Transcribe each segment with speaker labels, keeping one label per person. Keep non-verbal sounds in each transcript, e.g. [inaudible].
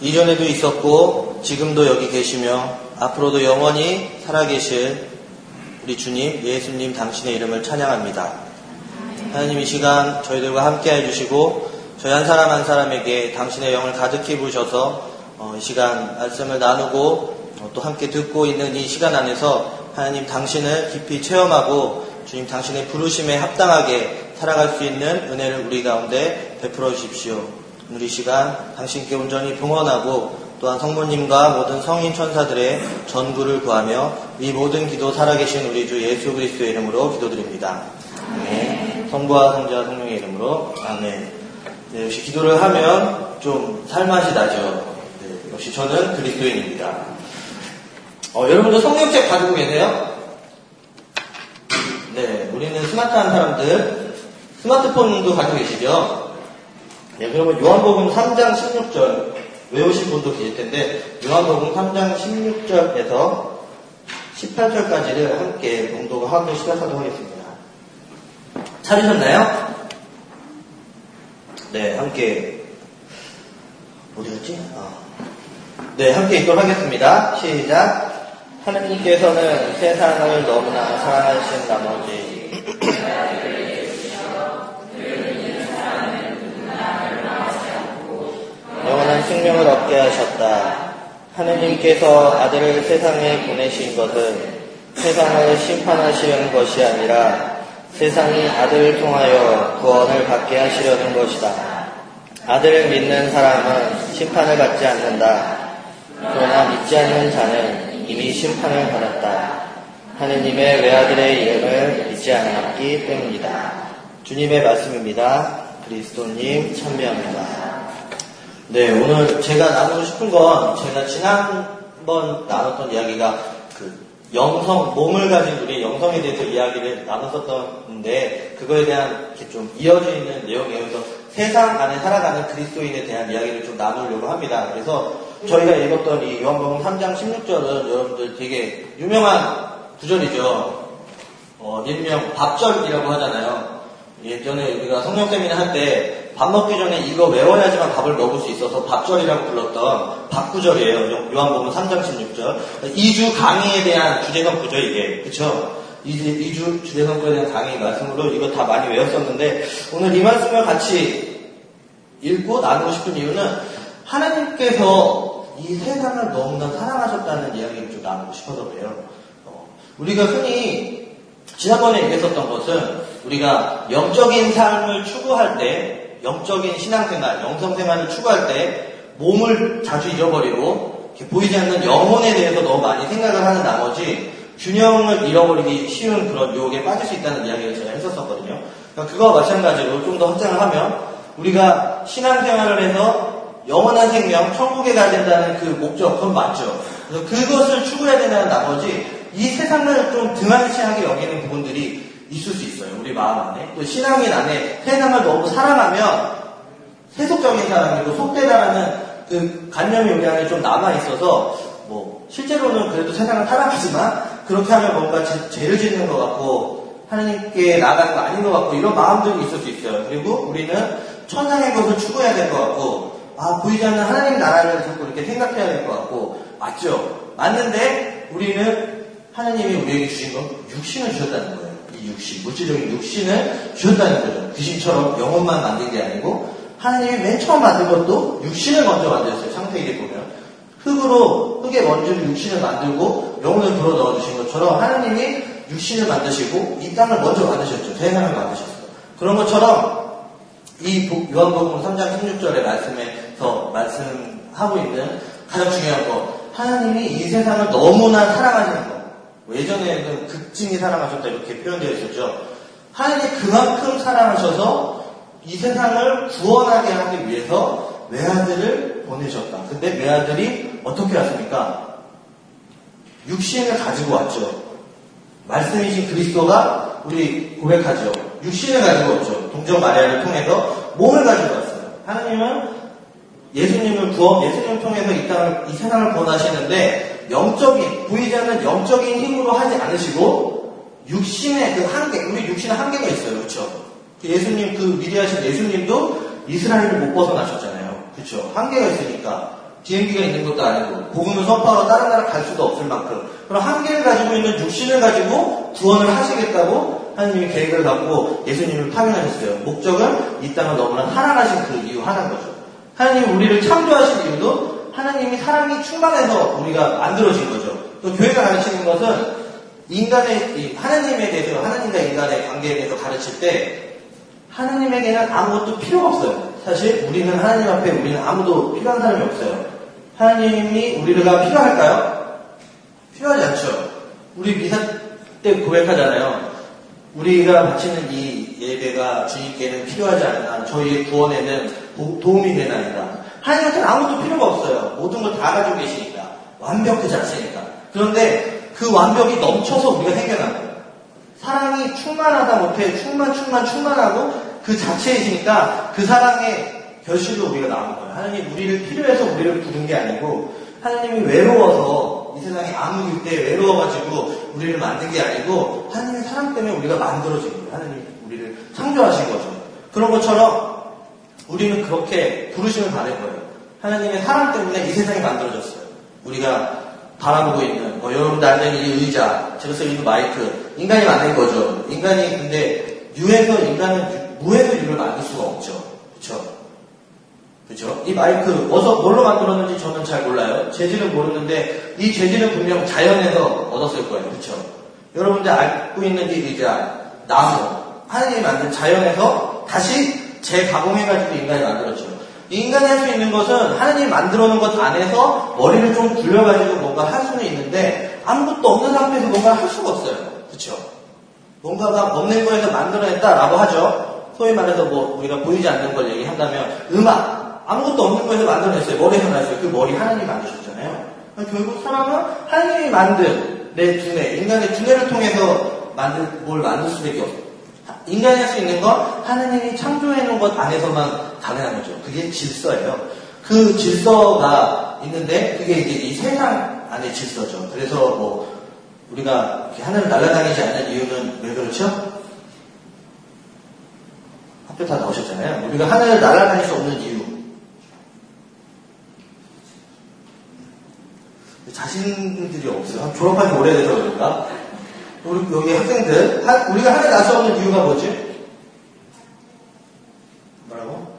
Speaker 1: 이전에도 있었고 지금도 여기 계시며 앞으로도 영원히 살아계실 우리 주님 예수님 당신의 이름을 찬양합니다. 하나님 이 시간 저희들과 함께 해주시고 저희 한 사람 한 사람에게 당신의 영을 가득히 부으셔서 어, 이 시간 말씀을 나누고 어, 또 함께 듣고 있는 이 시간 안에서 하나님 당신을 깊이 체험하고 주님 당신의 부르심에 합당하게 살아갈 수 있는 은혜를 우리 가운데 베풀어 주십시오. 이 시간 당신께 온전히 봉헌하고 또한 성모님과 모든 성인 천사들의 전구를 구하며 이 모든 기도 살아계신 우리 주 예수 그리스도의 이름으로 기도드립니다. 아멘. 성부와 성자와 성령의 이름으로 아멘. 네, 역시 기도를 하면 좀 살맛이 나죠. 네, 역시 저는 그리스도인입니다. 어, 여러분도 성경책 가지고 계세요? 네, 우리는 스마트한 사람들 스마트폰도 가지고 계시죠? 네, 그러면 요한복음 3장 16절 외우신 분도 계실 텐데 요한복음 3장 16절에서 18절까지를 함께 공독하고 시작하도록 하겠습니다. 찾으셨나요? 네, 함께 어디였지? 아. 네, 함께 읽도록 하겠습니다. 시작. 하나님께서는 세상을 너무나 사랑하신 나머지 영원한 생명을 얻게 하셨다. 하느님께서 아들을 세상에 보내신 것은 세상을 심판하시려는 것이 아니라 세상이 아들을 통하여 구원을 받게 하시려는 것이다. 아들을 믿는 사람은 심판을 받지 않는다. 그러나 믿지 않는 자는 이미 심판을 받았다. 하느님의 외아들의 이름을 믿지 않았기 때문이다. 주님의 말씀입니다. 그리스도님 참여합니다. 네, 오늘 제가 나누고 싶은 건 제가 지난번 나눴던 이야기가 그 영성, 몸을 가진 우리 영성에 대해서 이야기를 나눴었던데 그거에 대한 이렇게 좀 이어져 있는 내용이에요. 그래서 세상 안에 살아가는 그리스도인에 대한 이야기를 좀 나누려고 합니다. 그래서 저희가 읽었던 이 요한복음 3장 16절은 여러분들 되게 유명한 구절이죠. 어, 일명 밥절이라고 하잖아요. 예전에 우리가 성령 세미나 할 때 밥 먹기 전에 이거 외워야지만 밥을 먹을 수 있어서 밥절이라고 불렀던 밥구절이에요. 요한복음 3장 16절. 2주 강의에 대한 주제성구죠, 이게. 그쵸? 2주 주제성구에 대한 강의 말씀으로 이거 다 많이 외웠었는데 오늘 이 말씀을 같이 읽고 나누고 싶은 이유는 하나님께서 이 세상을 너무나 사랑하셨다는 이야기를 좀 나누고 싶어서 그래요. 어, 우리가 흔히 지난번에 얘기했었던 것은 우리가 영적인 삶을 추구할 때, 영적인 신앙생활, 영성생활을 추구할 때 몸을 자주 잃어버리고 보이지 않는 영혼에 대해서 너무 많이 생각을 하는 나머지 균형을 잃어버리기 쉬운 그런 유혹에 빠질 수 있다는 이야기를 제가 했었었거든요. 그러니까 그거와 마찬가지로 좀 더 확장을 하면 우리가 신앙생활을 해서 영원한 생명, 천국에 가야 된다는 그 목적, 그건 맞죠. 그래서 그것을 추구해야 된다는 나머지 이 세상을 좀 등한시하게 여기는 부분들이 있을 수 있어요. 우리 마음 안에. 또 신앙인 안에 세상을 너무 사랑하면 세속적인 사람이고 속되다라는 그 관념이 우리 안에 좀 남아있어서 뭐 실제로는 그래도 세상을 사랑하지만 그렇게 하면 뭔가 죄 를 짓는 것 같고 하나님께 나가는 거 아닌 것 같고 이런 마음들이 있을 수 있어요. 그리고 우리는 천상의 것을 추구해야 될 것 같고 아 보이지 않는 하나님 나라를 자꾸 이렇게 생각해야 될 것 같고 맞죠? 맞는데 우리는 하나님이 우리에게 주신 건 육신을 주셨다는 거예요. 이 육신, 물질적인 육신을 주셨다는 거죠. 귀신처럼 영혼만 만든 게 아니고 하나님이 맨 처음 만든 것도 육신을 먼저 만들었어요. 창세기에 보면. 흙으로, 흙에 먼저 육신을 만들고 영혼을 불어 넣어주신 것처럼 하나님이 육신을 만드시고 이 땅을 먼저 만드셨죠. 세상을 만드셨어요. 그런 것처럼 이 요한복음 3장 16절의 말씀에서 말씀하고 있는 가장 중요한 거 하나님이 이 세상을 너무나 사랑하시는 거. 예전에는 극진히 사랑하셨다 이렇게 표현되어 있었죠. 하나님이 그만큼 사랑하셔서 이 세상을 구원하게 하기 위해서 외아들을 보내셨다. 근데 외아들이 어떻게 왔습니까? 육신을 가지고 왔죠. 말씀이신 그리스도가 우리 고백하죠. 육신을 가지고 왔죠. 동정 마리아를 통해서 몸을 가지고 왔어요. 하나님은 예수님을 구원, 예수님을 통해서 이 땅을, 이 세상을 구원하시는데 영적인, 보이지 않는 영적인 힘으로 하지 않으시고 육신의 그 한계, 우리 육신의 한계가 있어요. 그렇죠? 예수님 그 위대하신 예수님도 이스라엘을 못 벗어나셨잖아요. 그렇죠? 한계가 있으니까
Speaker 2: 비행기가 있는 것도 아니고 복음을 선포하러 다른 나라 갈 수도 없을 만큼 그런 한계를 가지고 있는 육신을 가지고 구원을 하시겠다고 하나님이 계획을 갖고 예수님을 파견하셨어요. 목적은 이 땅을 너무나 사랑하신 그 이유 하나인 거죠. 하나님이 우리를 창조하신 이유도 하나님이 사랑이 충만해서 우리가 만들어진 거죠. 또 교회가 가르치는 것은 인간의 하나님에 대해서 하나님과 인간의 관계에 대해서 가르칠 때 하나님에게는 아무것도 필요가 없어요. 사실 우리는 하나님 앞에 우리는 아무도 필요한 사람이 없어요. 하나님이 우리가 필요할까요? 필요하지 않죠. 우리 미사 때 고백하잖아요. 우리가 바치는 이 예배가 주님께는 필요하지 않나. 저희의 구원에는 도움이 되나이다. 하나님한테는 아무것도 필요가 없어요. 모든 걸 다 가지고 계시니까. 완벽하지 않으니까. 그런데 그 완벽이 넘쳐서 우리가 거예요. 사랑이 충만하다 못해 충만, 충만, 충만하고 그 자체이시니까 그 사랑의 결실로 우리가 나온 거예요. 하나님 우리를 필요해서 우리를 부른 게 아니고 하나님이 외로워서 이 세상에 아무 때 외로워가지고 우리를 만든 게 아니고 하나님의 사랑 때문에 우리가 만들어진 거예요. 하나님이 우리를 창조하신 거죠. 그런 것처럼 우리는 그렇게 부르심을 받은 거예요. 하나님의 사랑 때문에 이 세상이 만들어졌어요. 우리가 바라보고 있는 뭐 여러분들 앉아 있는 이 의자, 제가 쓰고 있는 마이크, 인간이 만든 거죠. 인간이 근데 유에서 인간은 무에서 유를 만들 수가 없죠. 그렇죠? 그죠? 이 마이크 어서 뭘로 만들었는지 저는 잘 몰라요. 재질은 모르는데 이 재질은 분명 자연에서 얻었을 거예요. 그렇죠? 여러분들 알고 있는 이 의자, 나무, 하나님이 만든 자연에서 다시 재가공해가지고 인간이 만들었죠. 인간이 할 수 있는 것은 하나님이 만들어 놓은 것 안에서 머리를 좀 굴려가지고 뭔가 할 수는 있는데 아무것도 없는 상태에서 뭔가를 할 수가 없어요. 그렇죠? 뭔가가 없는 거에서 만들어냈다라고 하죠. 소위 말해서 뭐 우리가 보이지 않는 걸 얘기한다면 음악 아무것도 없는 거에서 만들어냈어요. 머리에서 났어요. 그 머리 하나님이 만드셨잖아요. 결국 사람은 하나님이 만든 내 두뇌, 인간의 두뇌를 통해서 만들, 뭘 만들 수밖에 없어요. 인간이 할 수 있는 건 하나님이 창조해 놓은 것 안에서만 가능한 거죠. 그게 질서예요. 그 질서가 있는데 그게 이제 이 세상 안의 질서죠. 그래서 뭐 우리가 하늘을 날아다니지 않는 이유는 왜 그렇죠? 학교 다 나오셨잖아요. 우리가 하늘을 날아다닐 수 없는 이유. 자신들이 없어요. 졸업한 지 오래돼서 그런가? 우리 여기 학생들, 우리가 하늘 날수 없는 이유가 뭐지? 뭐라고?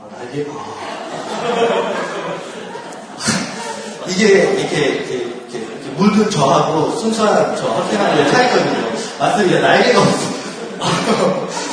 Speaker 2: 아, 날개, 아. [laughs] 이게 이렇게, 이렇게, 이렇게, 물든 저하고 순수한 저 학생하고의 차이거든요. 맞습니다. 날개가 없어. [laughs]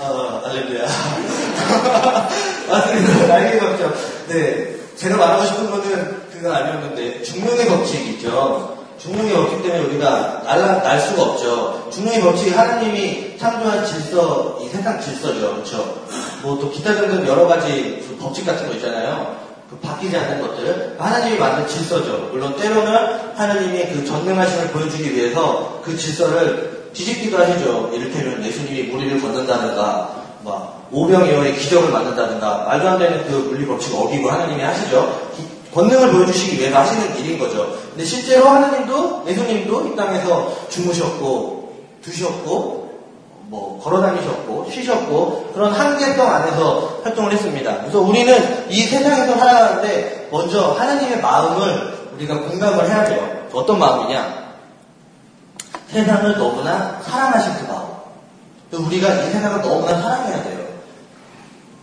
Speaker 2: 아, 알렐루야. [laughs] 맞습니다. 날개가 없죠. 네. 제가 말하고 싶은 거는 그거 아니었는데 중용의 법칙이죠. 중용의 법칙 때문에 우리가 날라, 날 수가 없죠. 중용의 법칙이 하나님이 창조한 질서, 이 세상 질서죠. 그렇죠? 뭐 또 기타 등등 여러 가지 그 법칙 같은 거 있잖아요. 그 바뀌지 않는 것들. 하나님이 만든 질서죠. 물론 때로는 하나님이 그 전능하심을 보여주기 위해서 그 질서를 뒤집기도 하시죠. 이를테면 예수님이 무리를 걷는다든가, 막, 오병이어의 기적을 만든다든가 말도 안 되는 그 물리 법칙 어기고 하나님이 하시죠. 권능을 보여주시기 위해서 하시는 일인 거죠. 근데 실제로 하나님도 예수님도 이 땅에서 주무셨고 두셨고 뭐 걸어다니셨고 쉬셨고 그런 한계성 안에서 활동을 했습니다. 그래서 우리는 이 세상에서 살아가는데 먼저 하나님의 마음을 우리가 공감을 해야 돼요. 어떤 마음이냐? 세상을 너무나 사랑하신 그 마음. 우리가 이 세상을 너무나 사랑해야 돼요.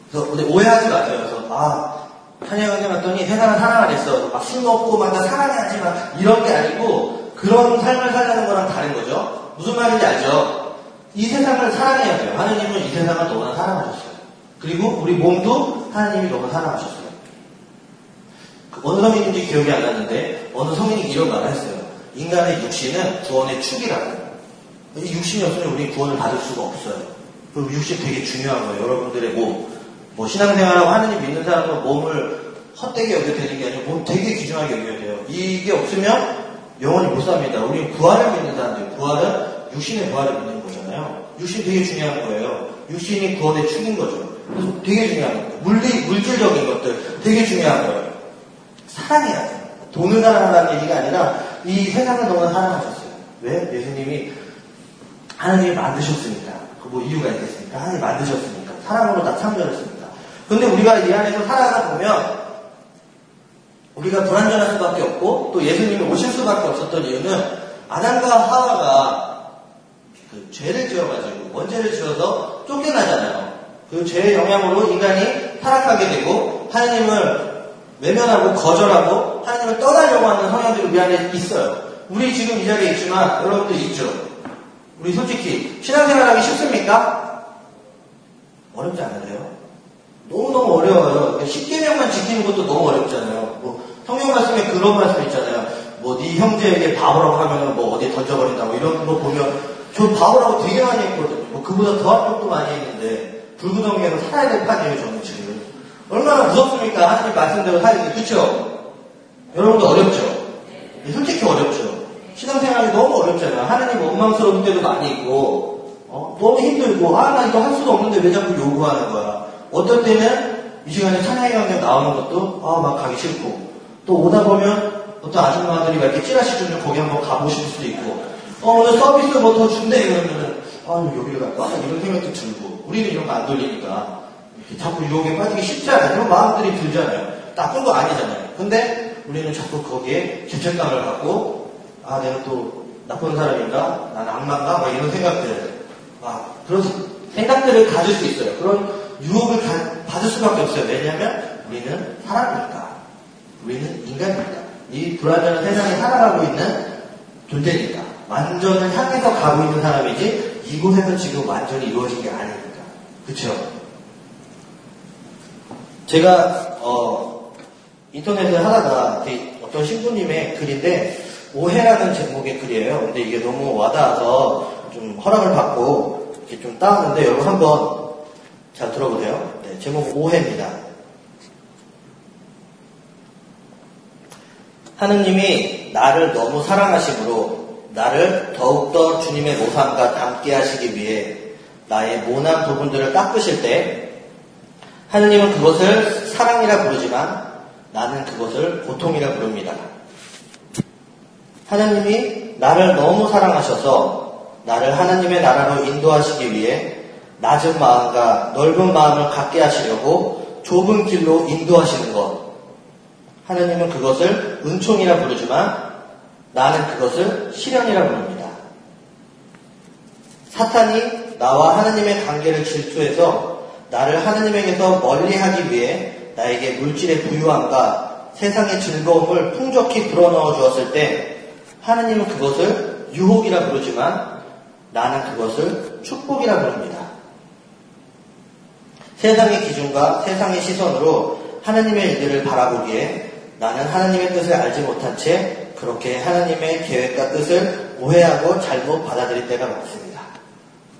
Speaker 2: 그래서 오해하지 마세요. 그래서 아 찬양하게 봤더니 세상을 사랑하겠어. 막 술 먹고 막 나 사랑해야지 막 이런 게 아니고 그런 삶을 살자는 거랑 다른 거죠. 무슨 말인지 알죠? 이 세상을 사랑해야 돼요. 하나님은 이 세상을 너무나 사랑하셨어요. 그리고 우리 몸도 하나님이 너무 사랑하셨어요. 그 어느 성인인지 기억이 안 나는데 어느 성인이 이런 말을 했어요. 인간의 육신은 구원의 축이라고. 이 육신이 없으면 우리 구원을 받을 수가 없어요. 그리고 육신 되게 중요한 거예요. 여러분들의 몸. 뭐 신앙생활하고 하느님 믿는 사람은 몸을 헛되게 여겨야 되는 게 아니고 몸 되게 귀중하게 여겨야 돼요. 이게 없으면 영원히 못 삽니다. 우리 구하를 믿는 사람들, 구하는 육신의 구하를 믿는 거잖아요. 육신 되게 중요한 거예요. 육신이 구원의 축인 거죠. 그래서 되게 중요한 거예요. 물리, 물질적인 것들 되게 중요한 거예요. 사랑해야 돼요. 돈을 사랑한다는 얘기가 아니라 이 세상을 너무나 사랑하셨어요. 왜? 예수님이 하나님이 만드셨으니까. 그 뭐 이유가 있겠습니까? 하나님이 만드셨으니까. 사랑으로 다 창조했습니다. 근데 우리가 이 안에서 살아가다 보면 우리가 불완전할 수밖에 없고 또 예수님이 오실 수밖에 없었던 이유는 아담과 하와가 그 죄를 지어가지고 원죄를 지어서 쫓겨나잖아요. 그 죄의 영향으로 인간이 타락하게 되고 하나님을 외면하고 거절하고 하나님을 떠나려고 하는 성향들이 우리 안에 있어요. 우리 지금 이 자리에 있지만 여러분들 있죠. 우리 솔직히 신앙생활하기 쉽습니까? 어렵지 않으세요? 너무너무 어려워요. 10개명만 지키는 것도 너무 어렵잖아요. 뭐 성경 말씀에 그런 말씀 있잖아요. 뭐 네 형제에게 바보라고 하면은 뭐 어디 던져버린다고 이런 거 보면 저 바보라고 되게 많이 했거든요. 뭐 그보다 더한 것도 많이 했는데 불구덩이에서 살아야 될 판이에요, 저는 지금. 얼마나 무섭습니까? 하나님 말씀대로 살기, 그쵸? 여러분도 어렵죠? 솔직히 어렵죠? 신앙생활이 너무 어렵잖아요. 하나님 원망스러운 때도 많이 있고, 어? 너무 힘들고, 아, 나 이거 할 수도 없는데 왜 자꾸 요구하는 거야? 어떨 때는 이 시간에 찬양의 강연 나오는 것도, 아, 막 가기 싫고, 또 오다 보면 어떤 아줌마들이 막 이렇게 찌라시 주면 거기 한번 싶을 수도 있고, 어, 오늘 서비스 뭐 더 준대 이러면은, 아, 여기로 갈까? 이런 생각도 들고, 우리는 이런 거 안 돌리니까, 자꾸 유혹에 빠지기 쉽잖아요. 마음들이 들잖아요. 나쁜 거 아니잖아요. 근데 우리는 자꾸 거기에 죄책감을 갖고, 아, 내가 또 나쁜 사람인가? 난 악마인가? 막 이런 생각들. 막, 그런 생각들을 가질 수 있어요. 그런 유혹을 가, 받을 수밖에 없어요. 왜냐하면 우리는 사람이니까. 우리는 인간입니다. 이 불완전한 세상에 살아가고 있는 존재니까. 완전을 향해서 가고 있는 사람이지, 이곳에서 지금 완전히 이루어진 게 아니니까. 그쵸? 제가 어, 인터넷을 하다가 어떤 신부님의 글인데 오해라는 제목의 글이에요. 근데 이게 너무 와닿아서 좀 허락을 받고 이렇게 좀 따왔는데 여러분 한번 잘 들어보세요. 네, 제목 오해입니다. 하느님이 나를 너무 사랑하심으로 나를 더욱더 주님의 모상과 닮게 하시기 위해 나의 모난 부분들을 깎으실 때 하느님은 그것을 사랑이라 부르지만 나는 그것을 고통이라 부릅니다. 하나님이 나를 너무 사랑하셔서 나를 하나님의 나라로 인도하시기 위해 낮은 마음과 넓은 마음을 갖게 하시려고 좁은 길로 인도하시는 것. 하나님은 그것을 은총이라 부르지만 나는 그것을 시련이라 부릅니다. 사탄이 나와 하나님의 관계를 질투해서 나를 하나님에게서 멀리하기 위해 나에게 물질의 부유함과 세상의 즐거움을 풍족히 불어넣어 주었을 때 하나님은 그것을 유혹이라 부르지만 나는 그것을 축복이라 부릅니다. 세상의 기준과 세상의 시선으로 하나님의 일들을 바라보기에 나는 하나님의 뜻을 알지 못한 채 그렇게 하나님의 계획과 뜻을 오해하고 잘못 받아들일 때가 많습니다.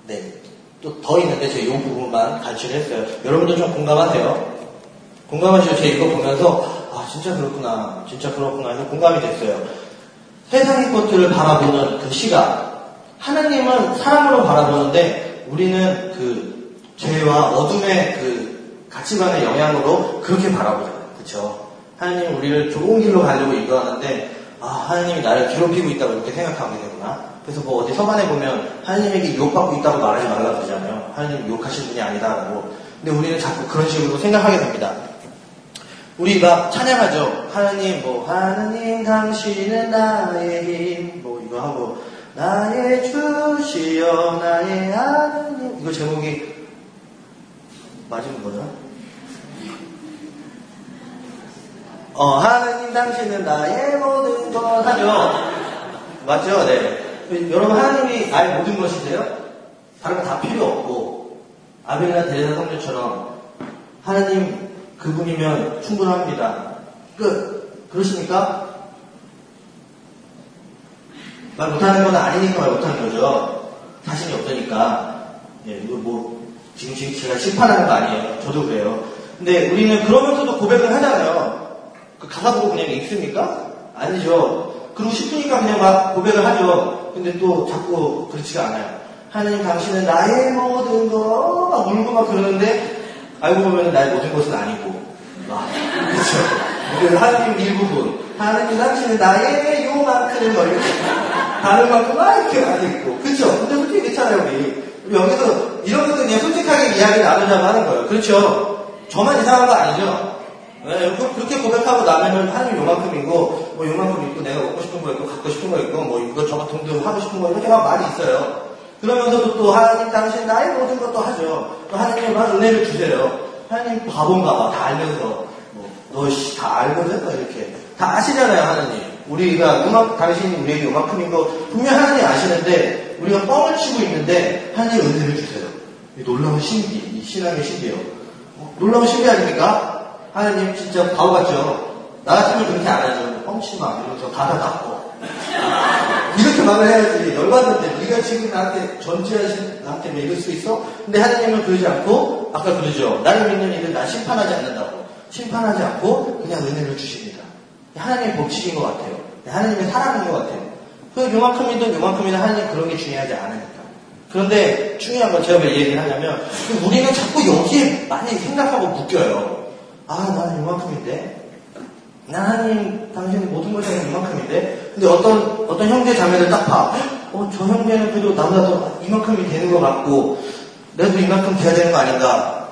Speaker 2: 네. 또 더 있는데 제가 이 부분만 가르치를 했어요. 여러분도 좀 공감하세요? 공감하시죠? 제가 이거 보면서 아 진짜 그렇구나 진짜 그렇구나 해서 공감이 됐어요. 세상의 것들을 바라보는 그 시각 하나님은 사랑으로 바라보는데 우리는 그 죄와 어둠의 그 가치관의 영향으로 그렇게 바라보잖아요. 그렇죠? 하나님 우리를 좋은 길로 가려고 인도하는데 아 하나님이 나를 괴롭히고 있다고 이렇게 생각하게 되구나. 그래서 뭐 어디 서반에 보면 하나님에게 욕받고 있다고 말하지 말라 그러잖아요. 하나님 욕하실 분이 아니다라고. 근데 우리는 자꾸 그런 식으로 생각하게 됩니다. 우리 막 찬양하죠. 하나님 뭐 하나님 당신은 나의 힘 뭐 이거 하고 나의 주시여 나의 하나님 이거 제목이 맞은 거죠? 어 하나님 당신은 나의 모든 것 하죠. 맞죠? 네. 여러분 하나님이 나의 모든 것이세요? 다른 거 다 필요 없고 아벨이나 데레사 성녀처럼 하나님 그분이면 충분합니다. 끝. 그러십니까? 말 못하는 건 아니니까 말 못하는 거죠. 자신이 없으니까. 예, 이거 뭐, 지금 제가 심판하는 거 아니에요. 저도 그래요. 근데 우리는 그러면서도 고백을 하잖아요. 그 가사 보고 그냥 읽습니까? 아니죠. 그러고 싶으니까 그냥 막 고백을 하죠. 근데 또 자꾸 그렇지가 않아요. 하나님 당신은 나의 모든 거, 막 울고 막 그러는데, 알고 보면 나의 모든 것은 아니고. 아, 그렇죠. 하나님 일부분. 하나님 당신은 나의 뭐 이렇게. 다른 만큼 막 이렇게 안 있고. 그렇죠. 근데 솔직히 괜찮아요, 우리. 여기서 이런 것들 그냥 솔직하게 이야기 나누자고 하는 거예요. 그렇죠. 저만 이상한 거 아니죠? 네, 그- 그렇게 고백하고 나면은 하나님 요만큼이고, 뭐 요만큼 있고, 내가 먹고 싶은 거 있고, 갖고 싶은 거 있고, 뭐 이거 저거 돈도 하고 싶은 거 이렇게 막 많이 있어요. 그러면서도 또 하나님 당신 나의 모든 것도 하죠. 또 하나님 막 은혜를 주세요. 하나님 바본가 봐. 다 알면서. 뭐, 너, 씨, 다 알거든? 뭐 이렇게. 다 아시잖아요, 하나님. 우리가 음악, 당신이 우리에게 요만큼인 거 분명 하나님 아시는데, 우리가 뻥을 치고 있는데, 하나님 은혜를 주세요. 이 놀라운 신비, 이 신앙의 신비요. 어, 놀라운 신비 아닙니까? 하나님 진짜 바보 같죠? 나 같으면 그렇게 안 하죠. 뻥치지 마. 이러면서 가사 닦고. 이렇게 말을 해야지. 열받는데, 네가 지금 나한테 전지하신, 나한테 왜 이럴 수 있어? 근데 하나님은 그러지 않고, 아까 그러죠. 나를 믿는 이는 나 심판하지 않는다고. 심판하지 않고, 그냥 은혜를 주십니다. 하나님의 법칙인 것 같아요. 하나님의 사랑인 것 같아요. 그 요만큼이든 요만큼이든 하나님 그런 게 중요하지 않으니까. 그런데 중요한 건 제가 왜 얘기를 하냐면, 그 우리는 자꾸 여기에 많이 생각하고 묶여요. 아, 나는 요만큼인데? 나 하나님, 당신이 모든 걸 잘해 이만큼인데? 근데 어떤, 어떤 형제 자매를 딱 봐. 어, 저 형제는 그래도 나보다 더 이만큼이 되는 것 같고, 내도 이만큼 돼야 되는 거 아닌가?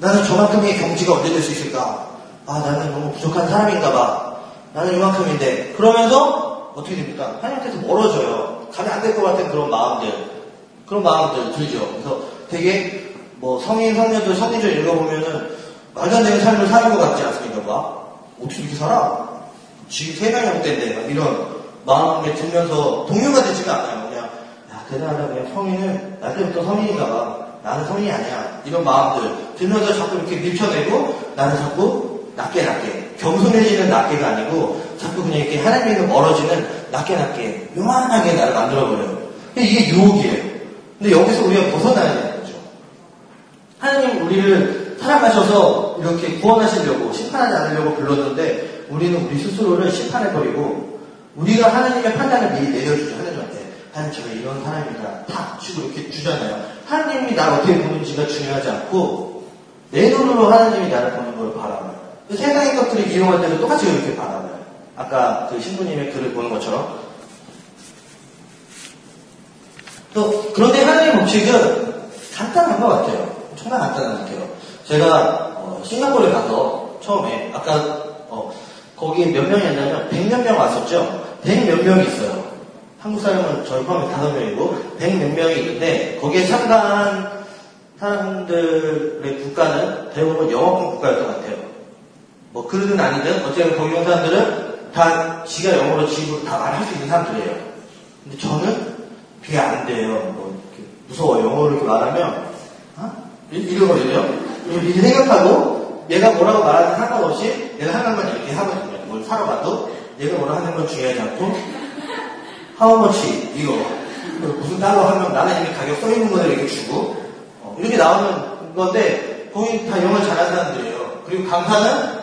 Speaker 2: 나는 저만큼의 경지가 언제 될 수 있을까? 아, 나는 너무 부족한 사람인가 봐. 나는 이만큼인데. 그러면서, 어떻게 됩니까? 하나님께서 멀어져요. 가면 안 될 것 같은 그런 마음들. 그런 마음들 들죠. 그래서 되게, 뭐, 성인, 성년들, 성인들 읽어보면은, 말도 안 되는 삶을 사는 것 같지 않습니까? 막? 어떻게 이렇게 살아? 지금 세 명이 없대인데, 막 이런 마음이 들면서 동요가 되지가 않아요. 그냥, 야, 대단하다. 그냥 성인은, 나 때부터 성인인가 봐. 나는 성인이 아니야. 이런 마음들 들면서 자꾸 이렇게 밀쳐내고, 나는 자꾸 낮게 낮게. 겸손해지는 낮게가 아니고, 자꾸 그냥 이렇게 하나님에게 멀어지는 낮게 낮게, 요만하게 나를 만들어버려요. 이게 유혹이에요. 근데 여기서 우리가 벗어나야 되는 거죠. 하나님 우리를 사랑하셔서 이렇게 구원하시려고 심판하지 않으려고 불렀는데 우리는 우리 스스로를 심판해버리고 우리가 하나님의 판단을 미리 내려주죠 하나님한테 하나님 제가 이런 사람입니다 탁 치고 이렇게 주잖아요 하나님이 나를 어떻게 보는지가 중요하지 않고 내 눈으로 하나님이 나를 보는 걸 바라봐요 그 세상의 것들을 이용할 때도 똑같이 그렇게 바라봐요 아까 그 신부님의 글을 보는 것처럼 또 그런데 하나님의 법칙은 간단한 것 같아요. 정말 간단한 것 같아요. 제가 어, 싱가포르에 가서 처음에 아까 어, 거기 몇 명이었냐면 100몇 명 왔었죠. 100몇 명이 있어요. 한국 사람은 저희 포함해 5명이고 100몇 명이 있는데 거기에 참가한 사람들의 국가는 대부분 영어권 국가였던 것 같아요. 뭐 그러든 아니든 어쨌든 거기 온 사람들은 다 지가 영어로 집으로 다 말할 수 있는 사람들이에요. 근데 저는 그게 안 돼요. 뭐 무서워 영어로 말하면 어? 이- 이러거든요. 이렇게 생각하고 얘가 뭐라고 말하는 상관없이 내가 하나만 이렇게 하거든요. 뭘 사러 가도 얘가 뭐라 하는 건 중요하지 않고 how much 이거 무슨 달러 하면 나는 이미 가격 써 있는 거를 이렇게 주고 어, 이렇게 나오는 건데 거기 다 영어 잘하는 사람들이에요. 그리고 강사는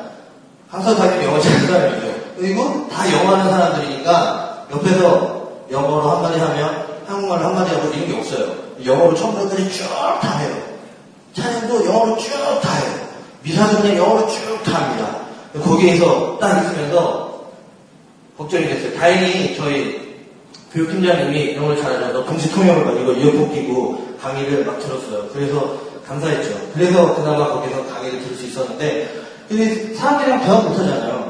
Speaker 2: 강사 다니면 영어 잘하는 사람이에요. 그리고 다 영어 하는 사람들이니까 옆에서 영어로 한마디 하면 한국말로 한마디 하고 이런 게 없어요. 영어로 처음부터까지 쭉다 해요. 찬양도 영어로 쭉 다 해요. 미사도 영어로 쭉 다 합니다. 거기에서 딱 있으면서 걱정이 됐어요. 다행히 저희 교육팀장님이 영어를 잘하셔서 동시 통역을 가지고 이어폰 끼고 강의를 막 들었어요. 그래서 감사했죠. 그래서 그나마 거기서 강의를 들을 수 있었는데 근데 사람들이랑 대화 못하잖아요.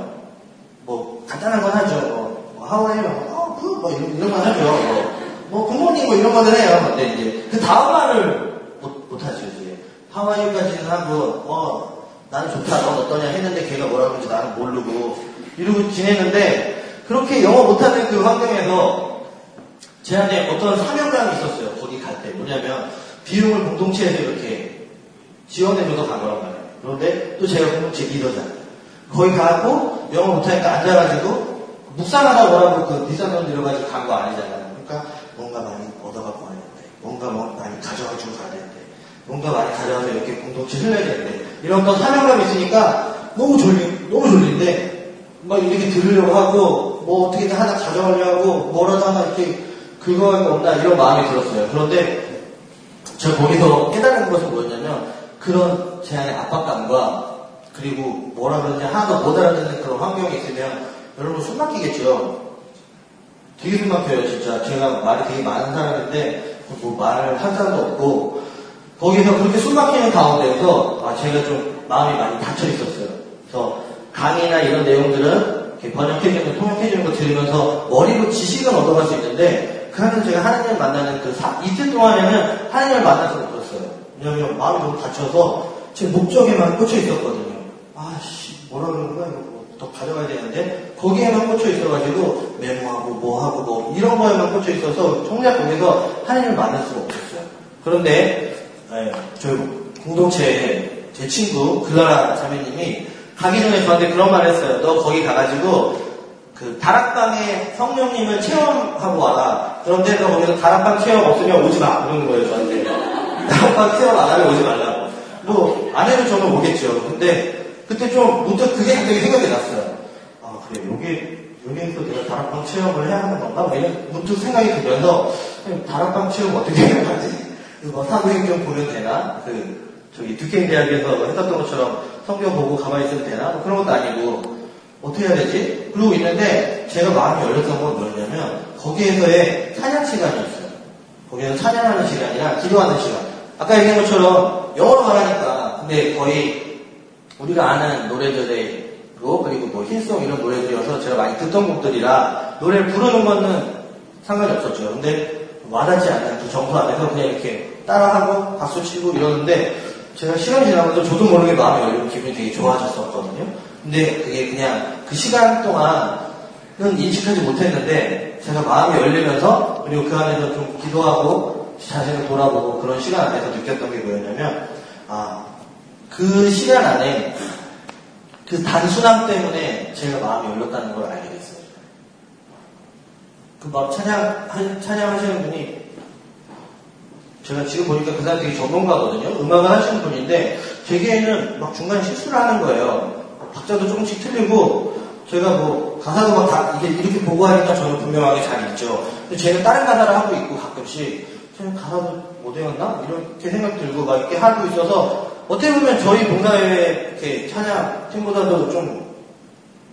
Speaker 2: 뭐 간단한 건 하죠. 뭐, 뭐 하와이요, 어, 그, 뭐 이런, 이런 건 하죠. 뭐, 뭐 굿모닝 뭐 이런 거는 해요. 근데 이제 그 다음 말을 못, 못 하죠. 이제 하와이까지는 하고 어 나는 좋다, 넌 어떠냐 했는데 걔가 뭐라고 하는지 나는 모르고 이러고 지냈는데 그렇게 영어 못하는 그 환경에서 제한테 어떤 사명감이 있었어요. 거기 갈 때. 뭐냐면, 비용을 공동체에서 이렇게 지원해줘서 간 거란 말이에요. 그런데 또 제가 공동체 리더잖아요. 거기 가고, 영어 못하니까 앉아가지고, 묵상하다 뭐라고 그 비싼 돈 들여가지고 간 거 아니잖아요. 그러니까 뭔가 많이 얻어갖고 와야 되는데, 뭔가 뭐 많이 가져가지고 가야 되는데, 뭔가 많이 가져가서 이렇게 공동체 흘려야 되는데, 이런 또 사명감이 있으니까 너무 졸리, 너무 졸린데, 막 이렇게 들으려고 하고, 뭐 어떻게든 하나 가져가려고 뭐라도 하나 이렇게 거 없나 이런 마음이 들었어요. 그런데 제가 거기서 깨달은 것은 뭐였냐면 그런 제 안의 압박감과 그리고 뭐라 그러는지 하나도 못 알아듣는 그런 환경이 있으면 여러분 숨 막히겠죠. 되게 숨 막혀요 진짜. 제가 말이 되게 많은 사람인데 뭐 말을 한 사람도 없고 거기서 그렇게 숨 막히는 가운데에서 아 제가 좀 마음이 많이 닫혀 있었어요. 그래서 강의나 이런 내용들은 번역해주는, 통역해주는 거 들으면서 머리로 지식은 얻어갈 수 있는데 그 안에서 제가 하나님을 만나는 그 사, 이틀 동안에는 하나님을 만나서 못 들었어요. 왜냐면 마음이 너무 닫혀서 제 목적에만 꽂혀 있었거든요. 아씨, 뭐라 그러는 거야? 이거 더 가져가야 되는데 거기에만 꽂혀 있어가지고 메모하고 뭐하고 뭐 이런 거에만 꽂혀 있어서 정작 거기서 하나님을 만날 수가 없었어요. 그런데 예, 저희 공동체에 제 친구 글라라 자매님이 가기 전에 저한테 그런 말을 했어요. 너 거기 가가지고 그 다락방에 성령님을 체험하고 와라. 그런데 너 거기서 다락방 체험 없으면 오지 마. 그러는 거예요 저한테. [laughs] 다락방 체험 안 하면 오지 말라고. 뭐 안 해도 저는 오겠죠. 근데 그때 좀 문득 그게 갑자기 생각이 났어요. 아 그래 여기 여기에서 내가 다락방 체험을 해야 하는 건가? 뭐 이런 문득 생각이 들면서 다락방 체험 어떻게 해야 하지? 뭐 사도행전 보면 되나? 그 저기 듀케인 대학에서 했었던 것처럼 성경 보고 가만히 있으면 되나? 뭐 그런 것도 아니고 어떻게 해야 되지? 그러고 있는데 제가 마음이 열렸던 건 뭐였냐면 거기에서의 찬양 시간이었어요. 거기에서 찬양하는 시간이나 기도하는 시간. 아까 얘기한 것처럼 영어로 말하니까 근데 거의 우리가 아는 노래들이고 그리고 뭐 힐송 이런 노래들이어서 제가 많이 듣던 곡들이라 노래를 부르는 거는 상관이 없었죠. 근데 와닿지 않는 그 정서 안에서 그냥 이렇게 따라하고 박수 치고 이러는데 제가 시간이 지나면서 저도 모르게 마음이 열리고 기분이 되게 좋아졌었거든요. 근데 그게 그냥 그 시간 동안은 인식하지 못했는데 제가 마음이 열리면서 그리고 그 안에서 좀 기도하고 자신을 돌아보고 그런 시간 안에서 느꼈던 게 뭐였냐면 아 그 시간 안에 그 단순함 때문에 제가 마음이 열렸다는 걸 알게 됐어요. 그 막 찬양, 찬양하시는 분이 제가 지금 보니까 그 사람 되게 전문가거든요. 음악을 하시는 분인데 제게는 막 중간에 실수를 하는 거예요. 박자도 조금씩 틀리고 제가 뭐 가사도 막 다 이게 이렇게 보고 하니까 저는 분명하게 잘 읽죠. 근데 제가 다른 가사를 하고 있고 가끔씩 제가 가사도 못 외웠나? 이렇게 생각 들고 막 이렇게 하고 있어서 어떻게 보면 저희 봉사회 이렇게 찬양 팀보다도 좀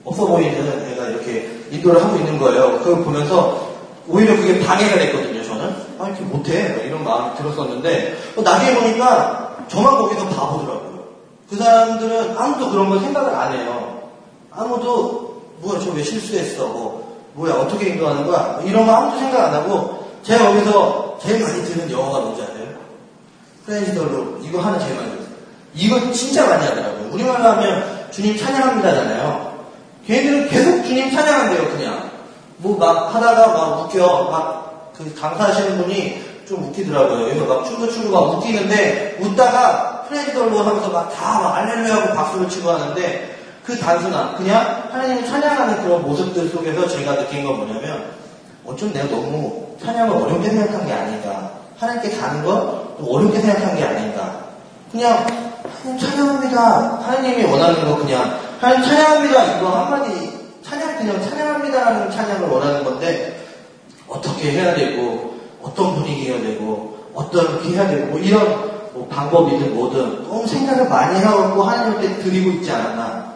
Speaker 2: 없어 보이는 애가 이렇게 인도를 하고 있는 거예요. 그걸 보면서 오히려 그게 방해가 됐거든요, 저는. 아, 이렇게 못해. 이런 마음이 들었었는데, 어, 나중에 보니까 저만 거기서 바보더라고요. 그 사람들은 아무도 그런 걸 생각을 안 해요. 아무도, 뭐야, 저 왜 실수했어. 뭐, 뭐야, 어떻게 인도하는 거야. 뭐 이런 거 아무도 생각 안 하고, 제가 여기서 제일 많이 듣는 영어가 뭔지 아세요? 프렌즈덜로 이거 하나 제일 많이. 이거 진짜 많이 하더라고요. 우리말로 하면 주님 찬양합니다잖아요. 걔네들은 계속 주님 찬양한대요, 그냥. 뭐 막 하다가 막 웃겨. 막 그 강사하시는 분이 좀 웃기더라고요. 여기서 막 춤도 추고 막 웃기는데 웃다가 프레지덜로 하면서 막다막 알렐루야 하고 박수를 치고 하는데 그 단순한 그냥 하나님을 찬양하는 그런 모습들 속에서 제가 느낀 건 뭐냐면 어쩜 내가 너무 찬양을 어렵게 생각한 게 아닌가. 하나님께 가는 건 어렵게 생각한 게 아닌가. 그냥 하나님 찬양합니다. 하나님이 원하는 거 그냥 하나님 찬양합니다. 이거 한마디 찬양 그냥 찬양합니다라는 찬양을 원하는 건데 어떻게 해야 되고 어떤 분위기가 되고 어떻게 해야 되고 뭐 이런 뭐 방법이든 뭐든 너무 생각을 많이 하고 하나님께 드리고 있지 않았나.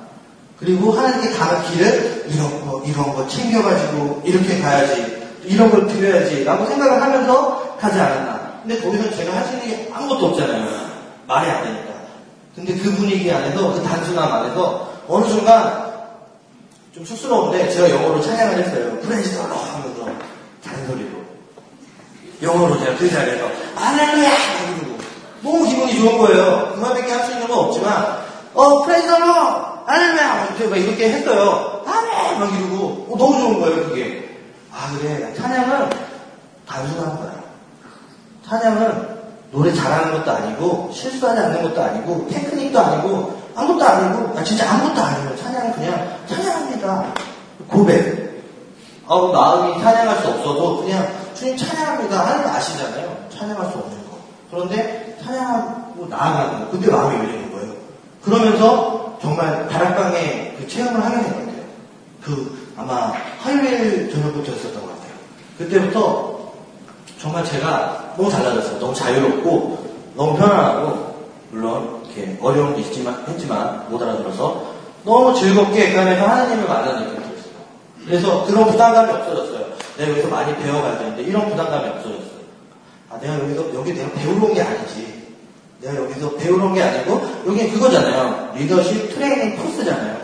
Speaker 2: 그리고 하나님께 가는 길을 이런 거 이런 거 챙겨가지고 이렇게 가야지 이런 걸 드려야지 라고 생각을 하면서 가지 않았나. 근데 거기서 제가 할 수 있는 게 아무것도 없잖아요. 말이 안 되니까. 근데 그 분위기 안에서 그 단순함 안에서 어느 순간 좀 쑥스러운데 제가 영어로 찬양을 했어요. 프렌즈더로 하면서 잔소리로 영어로 제가 그 자리에서 할렐루야 이러고 너무 기분이 좋은 거예요. 그만밖에 할 수 있는 건 없지만 어 프렌즈더로 할렐루야 이렇게 막 이렇게 했어요. 아멘 막 이러고 어, 너무 좋은 거예요 그게. 아 그래 찬양은 단순한 거야. 찬양은 노래 잘하는 것도 아니고 실수하지 않는 것도 아니고 테크닉도 아니고 아무것도 아니고 아, 진짜 아무것도 아니에요. 찬양은 그냥 찬양합니다. 고백. 아, 마음이 찬양할 수 없어도 그냥 주님 찬양합니다. 하는 거 아시잖아요. 찬양할 수 없는 거. 그런데 찬양하고 나아가는 거. 그때 마음이 열리는 거예요. 그러면서 정말 다락방에 그 체험을 하게 된 것 같아요. 그 아마 화요일 저녁부터 였었던 것 같아요. 그때부터 정말 제가 너무 달라졌어요. 너무 자유롭고 너무 편안하고 물론 이렇게 어려운 게 있지만 했지만 못 알아들어서 너무 즐겁게 그 안에서 하나님을 만나는 느낌이 들었어요. 그래서 그런 부담감이 없어졌어요. 내가 여기서 많이 배워가야 되는데 이런 부담감이 없어졌어요. 아 내가 여기서 여기 내가 배우러 온 게 아니지. 내가 여기서 배우는 게 아니고 여기 그거잖아요. 리더십 트레이닝 코스잖아요.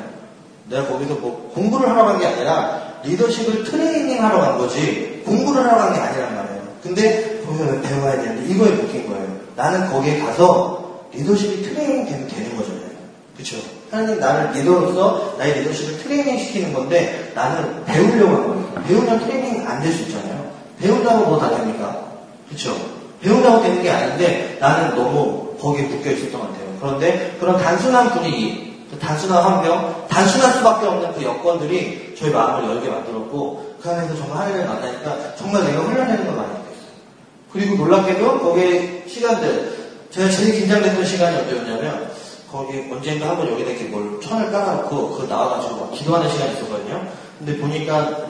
Speaker 2: 내가 거기서 뭐 공부를 하러 간 게 아니라 리더십을 트레이닝 하러 간 거지 공부를 하러 간 게 아니란 말이에요. 근데 배워야 되는데 이거에 묶인 거예요. 나는 거기에 가서 리더십이 트레이닝 되면 되는 거잖아요. 그쵸? 하나님 나를 리더로서 나의 리더십을 트레이닝 시키는 건데 나는 배우려고 한 거예요. 배우면 트레이닝 안 될 수 있잖아요. 배운다고 뭐다 됩니까? 그쵸? 배운다고 되는 게 아닌데 나는 너무 거기에 묶여 있었던 것 같아요. 그런데 그런 단순한 분위기, 그 단순한 환경, 단순할 수밖에 없는 그 여건들이 저희 마음을 열게 만들었고 그 안에서 정말 하나님을 만나니까 정말 내가 훈련되는 걸 많이 느꼈어요. 그리고 놀랍게도 거기에 시간들 제가 제일 긴장됐던 시간이 언제였냐면 거기 언젠가 한 번 여기다 이렇게 뭘 천을 깔아놓고 그 나와가지고 막 기도하는 시간이 있었거든요. 근데 보니까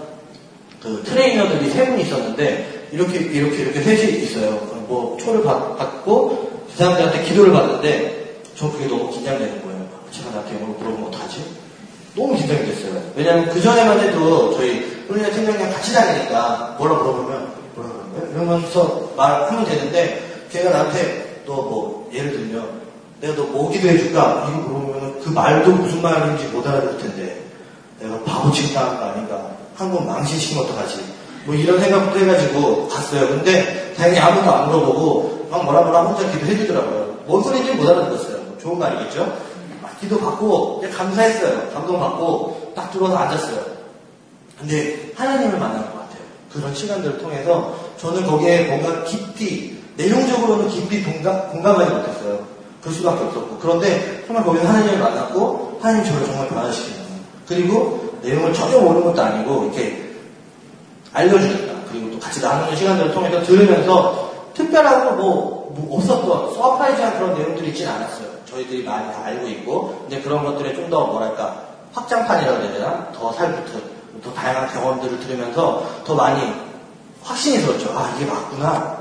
Speaker 2: 그 트레이너들이 세 분이 있었는데 이렇게 이렇게 이렇게 셋이 있어요. 뭐 초를 받, 받고 그 사람들한테 기도를 받는데 저 그게 너무 긴장되는 거예요. 제가 나한테 영어로 물어보면 어떡하지? 너무 긴장이 됐어요. 왜냐면 그 전에만 해도 저희 훈련 팀장님 같이 다니니까 뭐라 물어보면? 이러면서 말하면 되는데 걔가 나한테 또뭐 예를 들면 내가 너 뭐 기도 해줄까? 이거 물어보면 그 말도 무슨 말인지 못 알아들 텐데 내가 바보 취급당한 거 아닌가? 한국 망신시키면 어떡하지? 뭐 이런 생각부터 해가지고 갔어요. 근데 다행히 아무도 안 물어보고 막 뭐라 뭐라 혼자 기도해주더라고요. 뭔 소리인지 못 알아들었어요. 뭐 좋은 말이겠죠? 막 기도 받고 감사했어요. 감동받고 딱 들어와서 앉았어요. 근데 하나님을 만난 것 같아요. 그런 시간들을 통해서 저는 거기에 뭔가 깊이 내용적으로는 깊이 동감, 공감하지 못했어요. 그럴 수밖에 없었고. 그런데 정말 거기서 하나님을 만났고 하나님 저를 정말 변화시키는 그리고 내용을 전혀 모르는 것도 아니고 이렇게 알려주니까 그리고 또 같이 나누는 시간들을 통해서 들으면서 특별하고 뭐, 뭐 없었던 surprise한 그런 내용들이 있진 않았어요. 저희들이 많이 다 알고 있고 근데 그런 것들에 좀 더 뭐랄까 확장판이라고 해야 되나 더 살붙은 더 다양한 경험들을 들으면서 더 많이 확신이 들었죠. 아 이게 맞구나.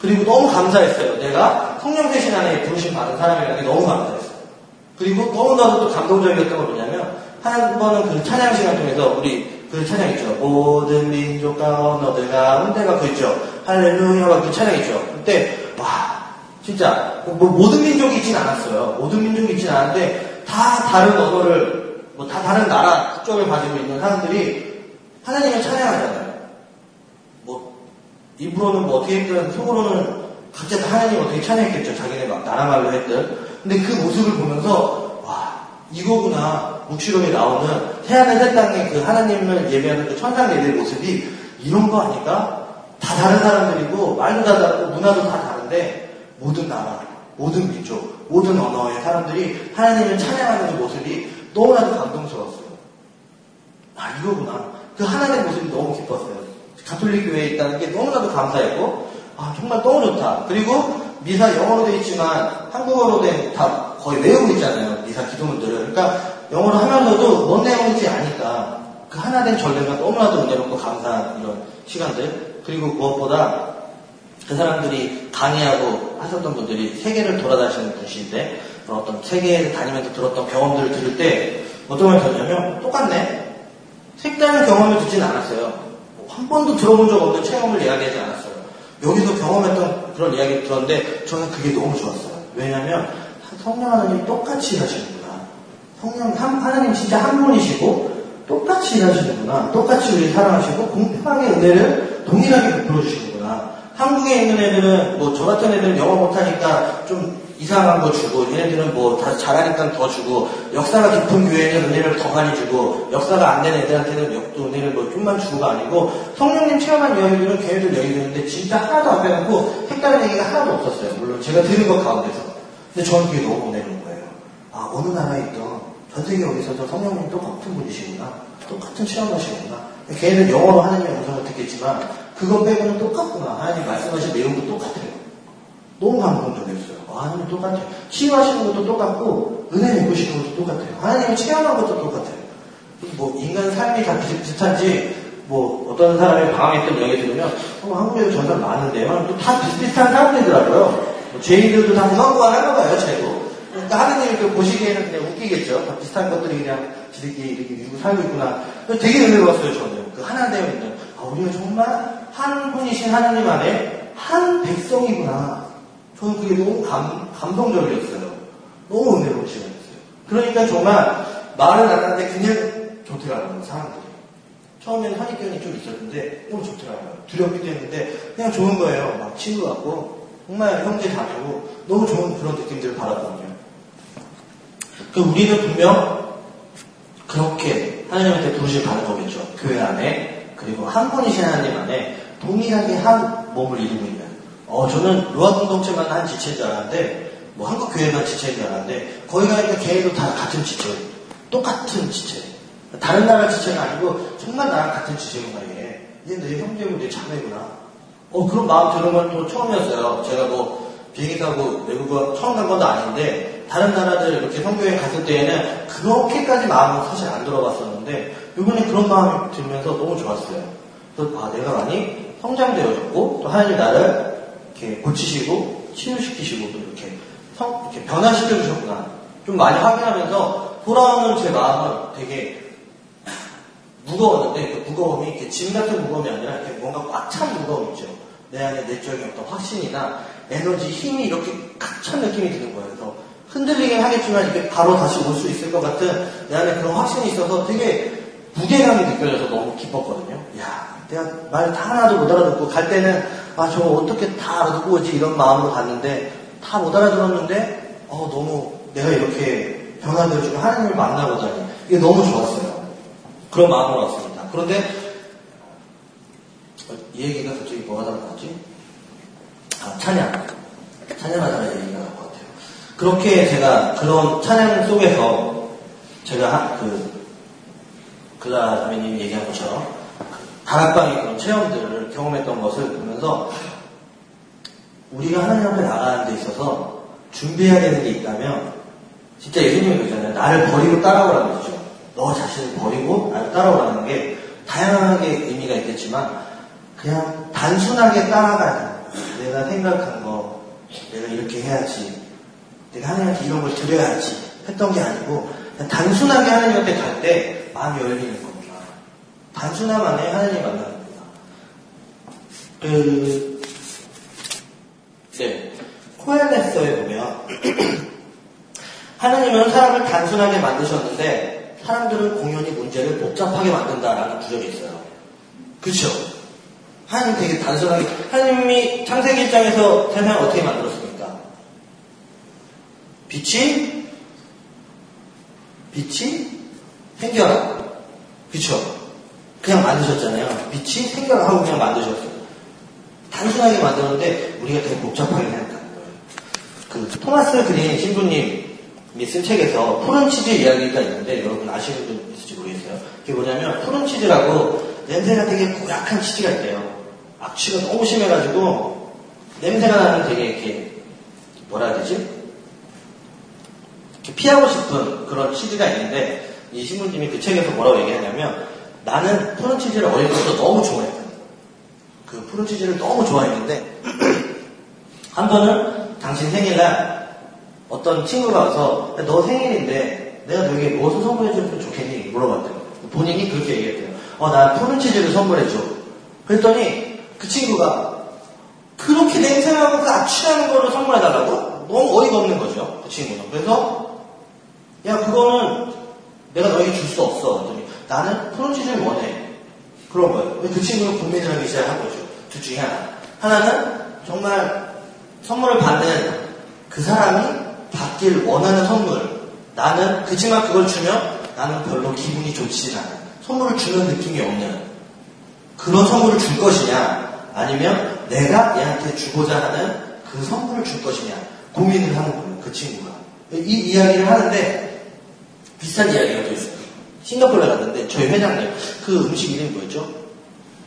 Speaker 2: 그리고 너무 감사했어요. 내가 성령 대신 안에 부르심 받은 사람이라는 게 너무 감사했어요. 그리고 너무나도 또 감동적이었던 건 뭐냐면 한 번은 그 찬양 시간 중에서 우리 그 찬양 있죠. 모든 민족과 언어들 가운데가 그 있죠. 할렐루야가 그 찬양 있죠. 그때 와 진짜 뭐 모든 민족이 있진 않았어요. 모든 민족이 있진 않았는데 다 다른 언어를 뭐 다 다른 나라 국적을 가지고 있는 사람들이 하나님을 찬양하잖아요. 뭐 입으로는 뭐 어떻게 했든 속으로는 각자 다 하나님 어떻게 찬양했겠죠. 자기네 막 나라 말로 했든. 근데 그 모습을 보면서 와 이거구나 묵시록에 나오는 태양의 새 땅에 그 하나님을 예배하는 그 천상 예배 모습이 이런 거 아닐까? 다 다른 사람들이고 말도 다 다르고 문화도 다 다른데 모든 나라, 모든 민족, 모든 언어의 사람들이 하나님을 찬양하는 그 모습이 너무나도 감동스러웠어요. 아 이거구나. 그 하나님의 모습이 너무 기뻤어요. 가톨릭 교회에 있다는 게 너무나도 감사했고 아 정말 너무 좋다. 그리고 미사 영어로 되어 있지만 한국어로 된 다 거의 외우고 있잖아요. 미사 기도문들을. 그러니까 영어로 하면서도 뭔 내용인지 아니까 그 하나 된 전례가 너무나도 은혜롭고 감사한 이런 시간들. 그리고 무엇보다 그 사람들이 강의하고 하셨던 분들이 세계를 돌아다니시는 분이신데 어떤 세계에 다니면서 들었던 경험들을 들을 때 어떤 말 들었냐면 똑같네. 색다른 경험을 듣진 않았어요. 한 번도 들어본 적 없는 체험을 이야기하지 않았어요. 여기서 경험했던 그런 이야기를 들었는데 저는 그게 너무 좋았어요. 왜냐하면 성령 하나님이 똑같이 하시는구나. 성령 하나님 진짜 한 분이시고 똑같이 일하시는구나. 똑같이 우리 사랑하시고 공평하게 은혜를 동일하게 베풀어 주시는구나. 한국에 있는 애들은 뭐 저 같은 애들은 영어 못하니까 좀 이상한 거 주고 얘네들은 뭐 다 잘하니까 더 주고 역사가 깊은 교회는 은혜를 더 많이 주고 역사가 안 되는 애들한테는 역도 은혜를 뭐 좀만 주고가 아니고 성령님 체험한 이야기들은 걔네들 듣는데 진짜 하나도 안 빼놓고 색다른 얘기가 하나도 없었어요. 물론 제가 들은 것 가운데서. 근데 저는 그게 너무 은혜로운 거예요. 아 어느 나라에 있던 전 세계 어디서도 성령님 똑같은 분이시구나. 똑같은 체험하시구나. 걔네는 영어로 하나님의 음성을 듣겠지만 그것 빼고는 똑같구나. 하나님 말씀하신 내용도 똑같아요. 너무 감동적이었어요. 아, 하나님 똑같아요. 치유하시는 것도 똑같고 은혜 베푸시는 것도 똑같아요. 하나님이 체험한 것도 똑같아요. 뭐 인간 삶이 다 비슷비슷한지 뭐 어떤 사람이 방황했던 이야기 들으면 어, 한국에도 저런 사람 많은데요. 또다 비슷비슷한 사람들이더라고요. 뭐 제이들도 다 무관무관 하나 봐요, 제도. 그러니까 하느님이 또 보시기에는 그냥 웃기겠죠. 다 비슷한 것들이 그냥 지들끼리 이렇게 이루고 살고 있구나. 되게 은혜로웠어요, 저는. 그 하나 되어 있는. 아, 우리가 정말 한 분이신 하나님 안에 한 백성이구나. 저는 그게 너무 감, 감동적이었어요. 너무 은혜로운 시간이었어요. 그러니까 정말 말은 안 하는데 그냥 좋더라고요, 사람들이. 처음에는 선입견이 좀 있었는데 너무 좋더라고요. 두렵기도 했는데 그냥 좋은 거예요. 막 친구 같고 정말 형제 자매고 너무 좋은 그런 느낌들을 받았거든요. 그 우리는 분명 그렇게 하나님한테 부르실 받은 거겠죠. 교회 안에 그리고 한 분이신 하나님 안에 동일하게 한 몸을 이루고 있는. 어 저는 로아 공동체만 한 지체인 줄 알았는데 뭐 한국 교회만 지체인 줄 알았는데 거기 가니까 걔네도 다 같은 지체, 똑같은 지체. 다른 나라 지체가 아니고 정말 나랑 같은 지체구나 이게. 이제 내 형제고 내 자매구나. 어 그런 마음 드는 건 또 처음이었어요. 제가 뭐 비행기 타고 외국어 처음 간 것도 아닌데 다른 나라들 이렇게 성교회 갔을 때에는 그렇게까지 마음은 사실 안 들어봤었는데 이번에 그런 마음이 들면서 너무 좋았어요. 그래서 아 내가 많이 성장되어졌고 또 하나님 나를 이렇게 고치시고 치유시키시고 또 이렇게 성 이렇게 변화시켜 주셨구나. 좀 많이 확인하면서 돌아오는 제 마음은 되게 무거웠는데 그 무거움이 이렇게 짐 같은 무거움이 아니라 이렇게 뭔가 꽉 찬 무거움 있죠. 내 안에 내적인 어떤 확신이나 에너지, 힘이 이렇게 꽉 찬 느낌이 드는 거예요. 그래서 흔들리긴 하겠지만 이게 바로 다시 올 수 있을 것 같은 내 안에 그런 확신이 있어서 되게 무게감이 느껴져서 너무 기뻤거든요. 야, 내가 말다 하나도 못 알아듣고 갈 때는 아, 저거 어떻게 다 알아듣고 이런 마음으로 갔는데 다 못 알아들었는데 어, 너무 내가 이렇게 변화되어지고 하나님을 만나보다니 이게 너무 좋았어요. 그런 마음으로 왔습니다. 그런데 어, 이 얘기가 갑자기 뭐 하다 나왔지? 아, 찬양. 찬양하다가 얘기가 나올 것 같아요. 그렇게 제가 그런 찬양 속에서 제가 한, 그, 그다 자매님이 얘기한 것처럼 다락방의 그런 체험들을 경험했던 것을 보면서 우리가 하나님 앞에 나가는 데 있어서 준비해야 되는 게 있다면 진짜 예수님이 그러잖아요. 나를 버리고 따라오라는 거죠. 너 자신을 버리고 나를 따라오라는 게 다양하게 의미가 있겠지만 그냥 단순하게 따라가는 내가 생각한 거 내가 이렇게 해야지 내가 하나님한테 이런 걸 드려야지 했던 게 아니고 단순하게 하나님한테 갈 때 마음이 열리는 겁니다. 단순함 안에 하나님 만나는 겁니다. 그, 네. 코엘레서에 보면 [clears throat] 하나님은 사람을 단순하게 만드셨는데 사람들은 공연히 문제를 복잡하게 만든다라는 구절이 있어요. 그렇죠? 하나님 되게 단순하게 하나님이 창세기 1장에서 세상을 어떻게 만들었습니까? 빛이 빛이 생겨라. 그쵸? 그냥 만드셨잖아요. 빛이 생겨라 하고 그냥 만드셨어요. 단순하게 만들었는데 우리가 되게 복잡하게 생각하는 거예요. 그 토마스 그린 신부님이 쓴 책에서 푸른 치즈 이야기가 있는데 여러분 아시는 분 있을지 모르겠어요. 그게 뭐냐면 푸른 치즈라고 냄새가 되게 고약한 치즈가 있대요. 악취가 너무 심해가지고 냄새가 나는 되게 이렇게 뭐라 해야 되지? 피하고 싶은 그런 치즈가 있는데 이 신부님이 그 책에서 뭐라고 얘기하냐면 나는 푸른 치즈를 어릴 때부터 너무 좋아했거든. 그 푸른 치즈를 너무 좋아했는데 [clears throat] 한 번은 당신 생일날 어떤 친구가 와서 너 생일인데 내가 너에게 무엇을 선물해주면 좋겠니? 물어봤대요. 본인이 그렇게 얘기했대요. 어, 나 푸른 치즈를 선물해줘. 그랬더니 그 친구가 그렇게 냄새나고 그 악취나는 거를 선물해달라고? 너무 어이가 없는 거죠. 그 친구는. 그래서 야 그거는 내가 너에게 줄 수 없어. 나는 치즈를 원해. 그런 거예요. 그 친구는 고민을 하기 시작한 거죠. 둘 중에 하나. 하나는 정말 선물을 받는 그 사람이 받길 원하는 선물. 나는 그지만 그걸 주면 나는 별로 기분이 좋지 않아. 선물을 주는 느낌이 없는 그런 선물을 줄 것이냐 아니면 내가 얘한테 주고자 하는 그 선물을 줄 것이냐 고민을 하는 거예요. 그 친구가. 이 이야기를 하는데 비슷한 이야기가 또 있어요. 싱가포르에 갔는데 저희 회장님 그 음식 이름이 뭐였죠?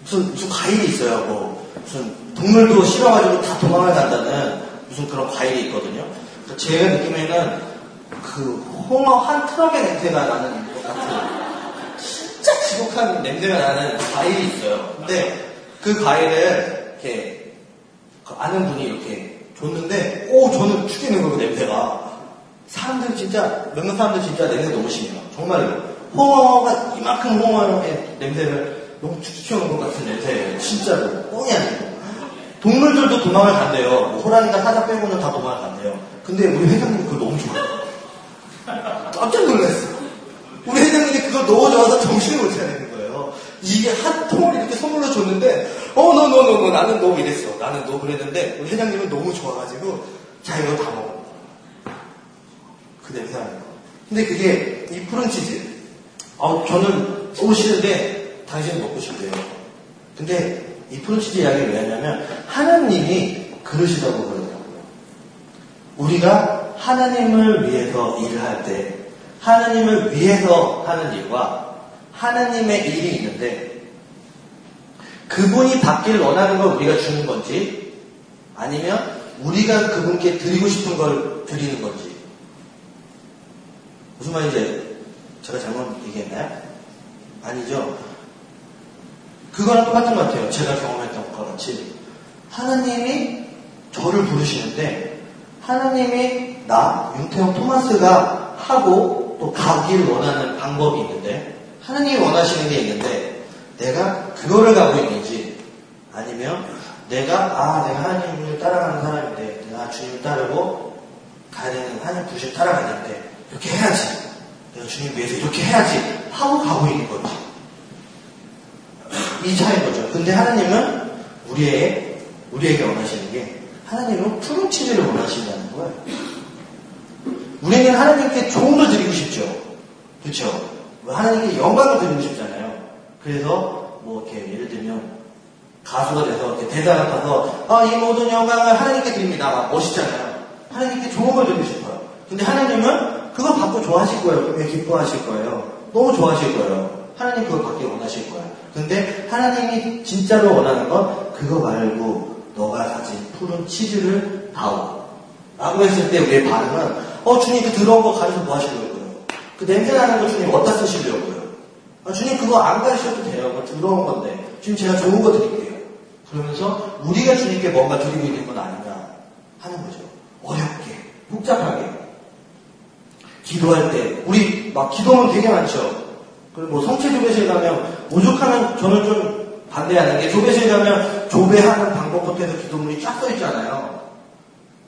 Speaker 2: 무슨 무슨 과일이 있어요. 뭐 무슨 동물도 싫어가지고 다 도망을 간다는 무슨 그런 과일이 있거든요. 그러니까 제가 느낌에는 그 홍어 한 트럭의 냄새가 나는 것 같은 진짜 지독한 냄새가 나는 과일이 있어요. 근데 그 과일을 이렇게 그 아는 분이 이렇게 줬는데 오 저는 죽이는 거고 냄새가 사람들 진짜 몇몇 사람들 진짜 냄새 너무 심해요. 정말로 홍어가 이만큼 홍어의 냄새를 너무 키우는 것 같은 냄새예요. 진짜로 뻥이 아니고 동물들도 도망을 간대요. 뭐 호랑이가 사자 빼고는 다 도망을 간대요. 근데 우리 회장님 그걸 너무 좋아해요. 깜짝 놀랐어. 우리 회장님이 그걸 너무 좋아서 정신을 못 차리는 거예요. 이게 한 통을 이렇게 선물로 줬는데, 어, 너, 너, 너, 너, 나는 너 이랬어. 나는 너 그랬는데, 우리 회장님은 너무 좋아가지고, 자, 이거 다 먹어. 그 냄새 나는 거. 근데 그게 이 푸른 치즈. 아, 저는 싫은데, 당신은 먹고 싶대요. 근데 이 푸른 치즈 이야기를 왜 하냐면, 하나님이 그러시다고 그러더라고요. 우리가 하나님을 위해서 일을 할 때, 하나님을 위해서 하는 일과 하나님의 일이 있는데, 그분이 받기를 원하는 걸 우리가 주는 건지, 아니면 우리가 그분께 드리고 싶은 걸 드리는 건지. 무슨 말인지 제가 잘못 얘기했나요? 아니죠. 그거랑 똑같은 것 같아요. 제가 경험했던 것 같이. 하나님이 저를 부르시는데, 하나님이 나, 윤태형 토마스가 하고 또 가기를 원하는 방법이 있는데, 하나님이 원하시는 게 있는데, 내가 그거를 가고 있는지, 아니면 내가, 아, 내가 하나님을 따라가는 사람인데, 내가 주님을 따르고 가야 되는, 하나님 부르심 따라가야 되는데, 이렇게 해야지. 내가 주님 위해서 이렇게 해야지. 하고 가고 있는 거지. 이 차이인 거죠. 근데 하나님은 우리의, 우리에게 원하시는 게, 하나님은 푸른 치즈를 원하신다는 거예요. 우리는 하나님께 좋은 걸 드리고 싶죠. 그렇죠? 하나님께 영광을 드리고 싶잖아요. 그래서 뭐 이렇게 예를 들면 가수가 돼서 이렇게 대사를 타서 아, 이 모든 영광을 하나님께 드립니다. 막 멋있잖아요. 하나님께 좋은 걸 드리고 싶어요. 근데 하나님은 그걸 받고 좋아하실 거예요. 왜 기뻐하실 거예요? 너무 좋아하실 거예요. 하나님 그걸 받기 원하실 거예요. 근데 하나님이 진짜로 원하는 건 그거 말고 너가 가진 푸른 치즈를 다오. 라고 했을 때 우리의 반응은 어 주님 그 더러운 거 가지고 뭐 하시려고요? 그 냄새 나는 거 주님 어디다 쓰시려고요? 아, 주님 그거 안 가르쳐도 돼요. 그 더러운 건데. 주님 제가 좋은 거 드릴게요. 그러면서 우리가 주님께 뭔가 드리고 있는 건 아닌가 하는 거죠. 어렵게, 복잡하게. 기도할 때 우리 막 기도문 되게 많죠. 그리고 뭐 성체 조배실 가면 오죽하면 저는 좀 반대하는 게 조배실 가면 조배하는 방법부터 해서 기도문이 쫙 써 있잖아요.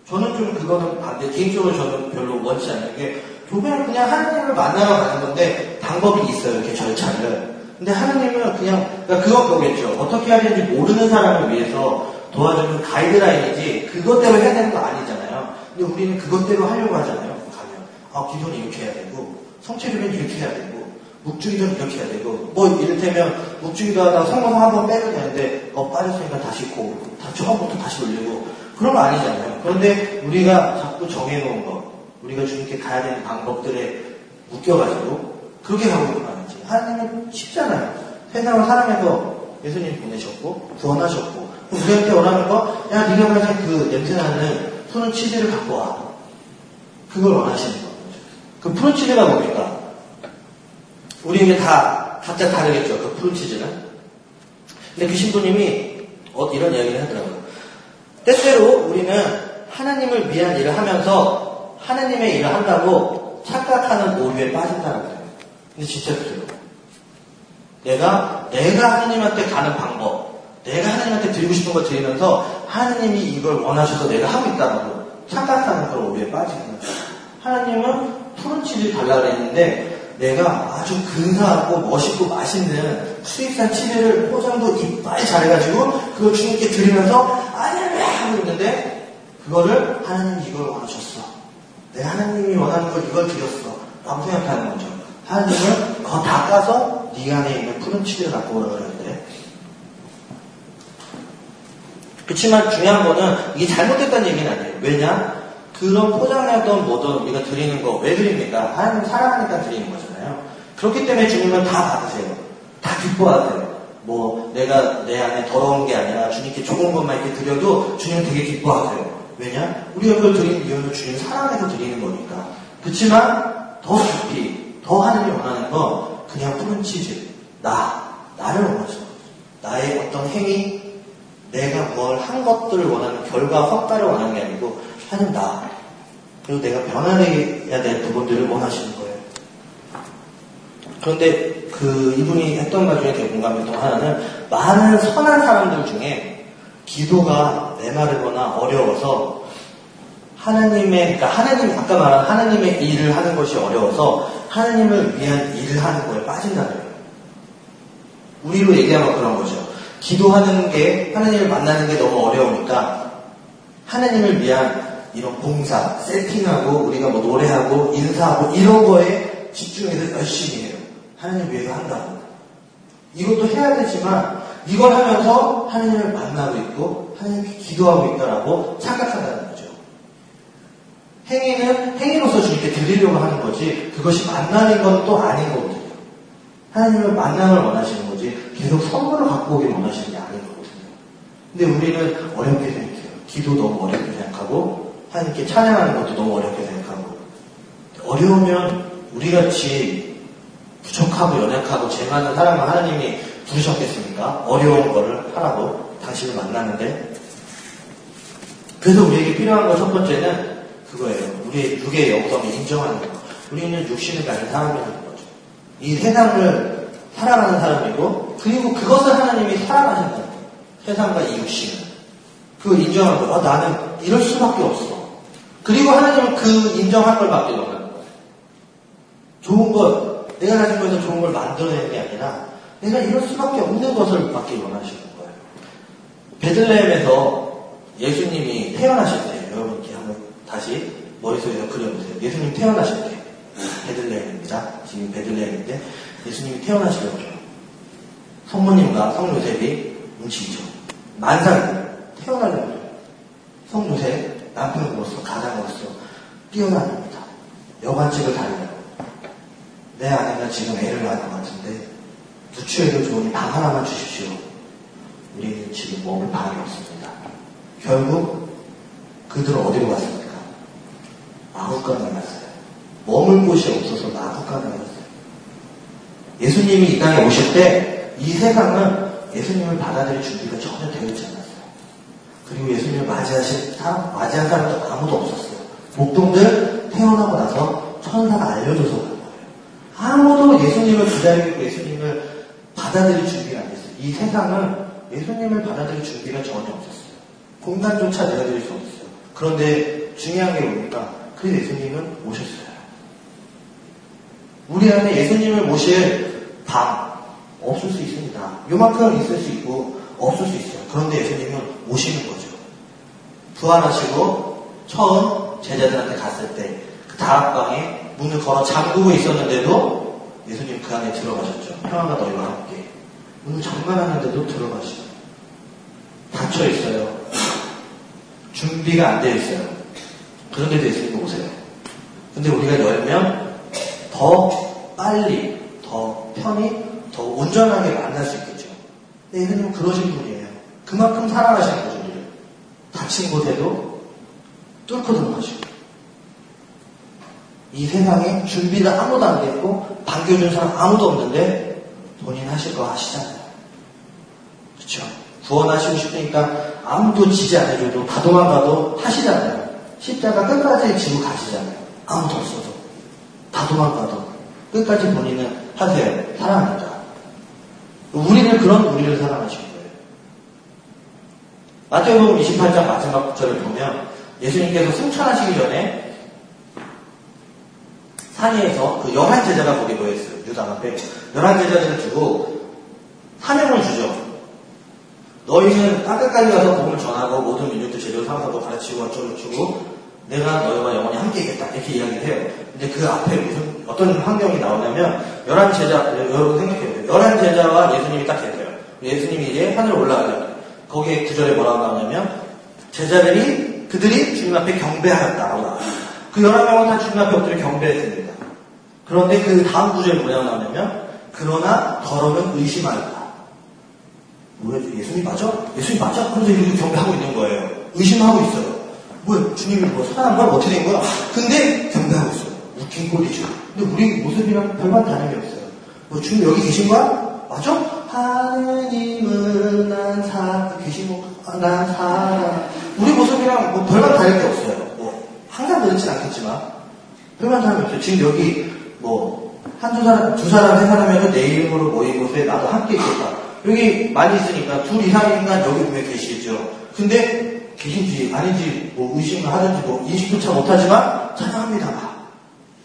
Speaker 2: 저는 좀 그거는 반대. 개인적으로 저는 별로 원치 않는 게 조배는 그냥 하나님을 만나러 가는 건데 방법이 있어요. 이렇게 절차를. 근데 하나님은 그냥 그러니까 그건 거겠죠. 어떻게 해야 되는지 모르는 사람을 위해서 도와주는 가이드라인이지 그것대로 해야 되는 거 아니잖아요. 근데 우리는 그것대로 하려고 하잖아요. 아 기도는 이렇게 해야 되고 성체주는 이렇게 해야 되고 묵주기도는 이렇게 해야 되고 뭐 이를테면 묵주기도 하다가 성공 한번 빼면 되는데 어 빠졌으니까 다시 고, 다 처음부터 다시 올리고 그런 거 아니잖아요. 그런데 우리가 자꾸 정해놓은 거 우리가 주님께 가야 되는 방법들에 묶여가지고 그렇게 가고 있는 거 아닌지 하나님은 쉽잖아요. 세상을 사랑해서 예수님 보내셨고 구원하셨고 우리한테 원하는 거 야 네가 가진 그 냄새나는 푸른 치즈를 갖고 와 그걸 원하시는. 그 푸른 치즈가 뭡니까? 우리 이제 다 각자 다르겠죠. 그 푸른 치즈는. 근데 그 신부님이 어, 이런 이야기를 하더라고요. 때때로 우리는 하나님을 위한 일을 하면서 하나님의 일을 한다고 착각하는 오류에 빠진다는 거예요. 근데 진짜 그래요. 내가, 내가 하나님한테 가는 방법, 내가 하나님한테 드리고 싶은 걸 드리면서 하나님이 이걸 원하셔서 내가 하고 있다고 착각하는 그런 오류에 빠지는 거예요. 하나님은 푸른 치즈 달라 그랬는데 내가 아주 근사하고 멋있고 맛있는 수입산 치즈를 포장도 이빨 잘해가지고 그걸 주님께 드리면서 아니야 하고 있는데 그거를 하나님이 이걸 원하셨어. 내 하나님이 원하는 걸 이걸 드렸어. 라고 생각하는 거죠. 하나님은 그거 다 까서 네 안에 있는 푸른 치즈를 갖고 오라 그러는데 그렇지만 중요한 거는 이게 잘못됐다는 얘기는 아니에요. 왜냐? 그런 포장하던 뭐든 우리가 드리는 거 왜 드립니까? 하나님 사랑하니까 드리는 거잖아요. 그렇기 때문에 주님은 다 받으세요. 다 기뻐하세요. 뭐 내가 내 안에 더러운 게 아니라 주님께 좋은 것만 이렇게 드려도 주님은 되게 기뻐하세요. 왜냐? 우리가 그걸 드리는 이유는 주님 사랑해서 드리는 거니까. 그렇지만 더 깊이 더 하나님이 원하는 건 그냥 푸른 치즈 나 나를 원하시는 거죠. 나의 어떤 행위 내가 뭘 한 것들을 원하는 결과 성과를 원하는 게 아니고 하는 나 그리고 내가 변화해야 될 부분들을 원하시는 거예요. 그런데 그 이분이 했던 말 중에 되게 공감했던 하나는 많은 선한 사람들 중에 기도가 메마르거나 어려워서 하나님의, 그러니까 하나님, 아까 말한 하나님의 일을 하는 것이 어려워서 하나님을 위한 일을 하는 거에 빠진다는 거예요. 우리로 얘기하면 그런 거죠. 기도하는 게, 하나님을 만나는 게 너무 어려우니까 하나님을 위한 이런 봉사, 세팅하고 우리가 뭐 노래하고 인사하고 이런 거에 집중해서 열심히 해요. 하나님 위해서 한다고. 이것도 해야 되지만 이걸 하면서 하나님을 만나고 있고 하나님께 기도하고 있다라고 착각한다는 거죠. 행위는 행위로서 주님께 드리려고 하는 거지 그것이 만나는 건 또 아닌 거거든요. 하나님을 만남을 원하시는 거지 계속 선물을 갖고 오길 원하시는 게 아닌 거거든요. 근데 우리는 어렵게 생각해요. 기도 너무 어렵게 생각하고 하나님께 찬양하는 것도 너무 어렵게 생각하고 어려우면 우리같이 부족하고 연약하고 죄 많은 사람을 하나님이 부르셨겠습니까? 어려운 거를 하라고 당신을 만나는데 그래서 우리에게 필요한 것첫 번째는 그거예요. 우리의 육의 영성을 인정하는 거. 우리는 육신을 가진 사람이라는 거죠. 이 세상을 살아가는 사람이고 그리고 그것을 하나님이 살아가신다는 거예요. 세상과 이 육신을. 그걸 인정하는 거. 아, 나는 이럴 수밖에 없어. 그리고 하나님은 그 인정할 걸 받기 원하는 거예요. 좋은 것, 내가 가진 거에서 좋은 걸 만들어내는 게 아니라 내가 이럴 수밖에 없는 것을 받기 원하시는 거예요. 베들레헴에서 예수님이 태어나실 때 여러분께 한번 다시 머릿속에서 그려보세요. 예수님 태어나실 때 베들레헴입니다. 지금 베들레헴인데 예수님이 태어나실 거죠. 성모님과 성요셉이 움직이죠. 만삭 태어나려고 성요셉 남편으로서 가장으로서 뛰어다닙니다. 여관집을 다니려고 내 아내가 지금 애를 낳은 것 같은데 누추해도 좋으니 방 하나만 주십시오. 우리는 지금 먹을 방이 없습니다. 결국 그들은 어디로 갔습니까? 마국간에 갔어요. 머물 곳이 없어서 마국간에 갔어요. 예수님이 이 땅에 오실 때 이 세상은 예수님을 받아들일 준비가 전혀 되어 않았어요. 그리고 예수님을 맞이하실 사람, 맞이한 사람도 아무도 없었어요. 목동들 태어나고 나서 천사가 알려줘서 간 거예요. 아무도 예수님을 기다리고 예수님을 받아들일 준비가 안 됐어요. 이 세상은 예수님을 받아들일 준비가 전혀 없었어요. 공간조차 내어드릴 수 없었어요. 그런데 중요한 게 뭡니까? 그 예수님은 오셨어요. 우리 안에 예수님을 모실 방 없을 수 있습니다. 요만큼 있을 수 있고 없을 수 있어요. 그런데 예수님은 오시는 거죠. 부활하시고 처음 제자들한테 갔을 때 그 다락방에 문을 걸어 잠그고 있었는데도 예수님 그 안에 들어가셨죠. 평화가 너희와 함께. 문을 잠가놨는데도 들어가시죠. 닫혀 있어요. 준비가 안 되어 있어요. 그런데도 예수님 오세요. 근데 우리가 열면 더 빨리, 더 편히, 더 온전하게 만날 수 있겠죠. 근데 예수님은 그러신 분이에요. 그만큼 사랑하시는 거죠, 닫힌 곳에도 뚫고 들어가시고. 이 세상에 준비를 아무도 안 됐고, 반겨준 사람 아무도 없는데, 본인 하실 거 하시잖아요. 그렇죠? 구원하시고 싶으니까 아무도 지지 안 해줘도 다 도망가도 하시잖아요. 십자가 끝까지 지고 가시잖아요. 아무도 없어도. 다 도망가도. 끝까지 본인은 하세요. 사랑하니까. 우리는 그런 우리를 거예요. 마태복음 28장 마지막 구절을 보면 예수님께서 승천하시기 전에 산위에서 그 열한 제자가 거기 모였어요. 유다 앞에. 열한 제자들을 두고 사명을 주죠. 너희는 땅끝까지 가서 복음을 전하고 모든 민족들 제대로 삼아서 가르치고 어쩌고 저쩌고 내가 너희와 영원히 함께 있겠다 이렇게 이야기를 해요. 근데 그 앞에 무슨 어떤 환경이 나오냐면 열한 제자 여러분 생각해요. 열한 제자와 예수님이 딱 계세요. 예수님이 이제 하늘 올라가죠. 거기에 구절에 뭐라고 나오냐면 제자들이 그들이 주님 앞에 경배하였다라고 나와요. 그 열한 명은 다 주님 앞에 엎드려 경배했습니다. 그런데 그 다음 구절에 뭐라고 나오냐면 그러나 더러는 의심하였다. 뭐야, 예수님 맞아? 예수님 맞아? 그래서 이렇게 경배하고 있는 거예요. 의심하고 있어요. 뭐야, 주님이 뭐 사랑한 거야? 어떻게 된 거야? 근데 경배하고 있어요. 웃긴 꼴이죠. 근데 우리 모습이랑 별반 다름이 없어요. 뭐 주님 여기 계신 거야? 맞아? 하느님은 난 사, 계신 거, 아, 난 사랑. 우리 모습이랑 뭐 별반 다를 게 없어요. 뭐, 항상 그렇진 않겠지만, 별반 다름이 없어요. 지금 여기 뭐, 한두 사람, 두 사람, 세 사람이면 내 이름으로 모인 곳에 나도 함께 있겠다. 여기 많이 있으니까 둘 이상인간 여기 분명히 계시겠죠. 근데 계신지 아닌지 뭐 의심을 하든지 뭐 인식조차 못하지만 찬양합니다.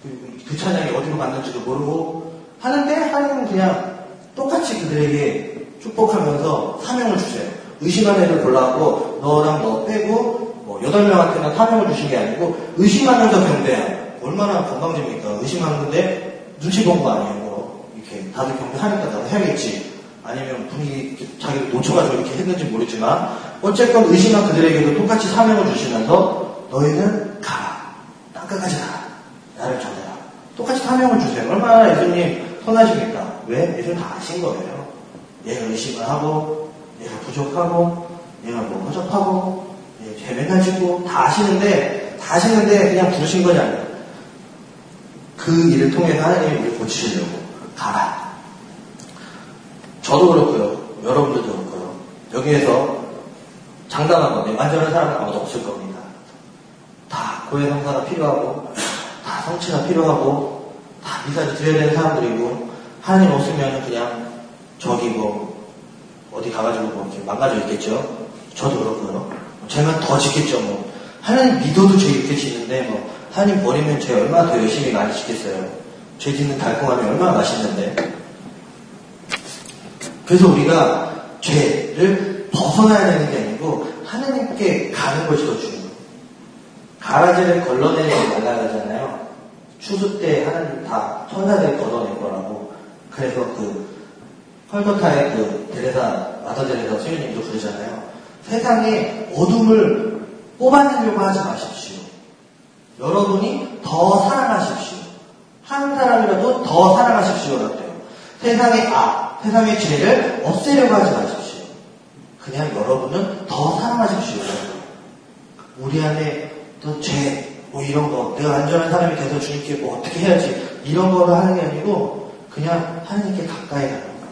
Speaker 2: 그리고 그 찬양이 어디로 갔는지도 모르고 하는데 하나님은 그냥 똑같이 그들에게 축복하면서 사명을 주세요. 의심한 애들 골라갖고 너랑 너 빼고 뭐 여덟 명한테는 사명을 주신 게 아니고 의심하면서 경배해요. 얼마나 건강집니까? 의심하는데 눈치 본 거 아니에요. 뭐 이렇게 다들 경배하니까 나도 해야겠지. 아니면 분위기 자기를 놓쳐가지고 이렇게 했는지 모르지만 어쨌건 의심한 그들에게도 똑같이 사명을 주시면서 너희는 가라. 땅끝까지 가라. 나를 전해라. 똑같이 사명을 주세요. 얼마나 예수님 선하십니까? 왜? 예수님 다 아신 거예요. 얘가 의심을 하고 얘가 부족하고 얘가 뭐 허접하고 얘죄 맨날 짓고 다 아시는데 다 아시는데 그냥 부르신 거지 않아요. 그 일을 통해서 하나님이 우리 고치시려고 가라. 저도 그렇고요. 여러분들도 그렇고요. 여기에서 건데 완전한 사람은 아무도 없을 겁니다. 다 고해 성사가 필요하고 다 성취가 필요하고 다 미사를 드려야 되는 사람들이고 하나님 없으면 그냥 저기 뭐 어디 가가지고 뭐 이렇게 망가져 있겠죠. 저도 그렇고요. 제가 더 짓겠죠. 뭐 하나님 믿어도 죄 이렇게 짓는데 뭐 하나님 버리면 죄 얼마나 더 열심히 많이 짓겠어요. 죄 짓는 달콤함이 얼마나 맛있는데. 그래서 우리가 죄를 벗어나야 되는 게 아니고 하나님께 가는 것이 더 중요해요. 가라지를 걸러내지 말라 그러잖아요. 추수 때 하나님 다 천사들 걷어낼 거라고. 그래서 그 헐거타의 그 데레사 마더 데레사 수녀님도 그러잖아요. 세상에 어둠을 뽑아내려고 하지 마십시오. 여러분이 더 사랑하십시오. 한 사람이라도 더 사랑하십시오라고 돼요. 세상의 악, 세상의 죄를 없애려고 하지 마십시오. 그냥 여러분은 더 사랑하십시오. 우리 안에 또 죄, 뭐 이런 거, 내가 안전한 사람이 돼서 주님께 뭐 어떻게 해야지, 이런 거를 하는 게 아니고, 그냥 하나님께 가까이 가는 거.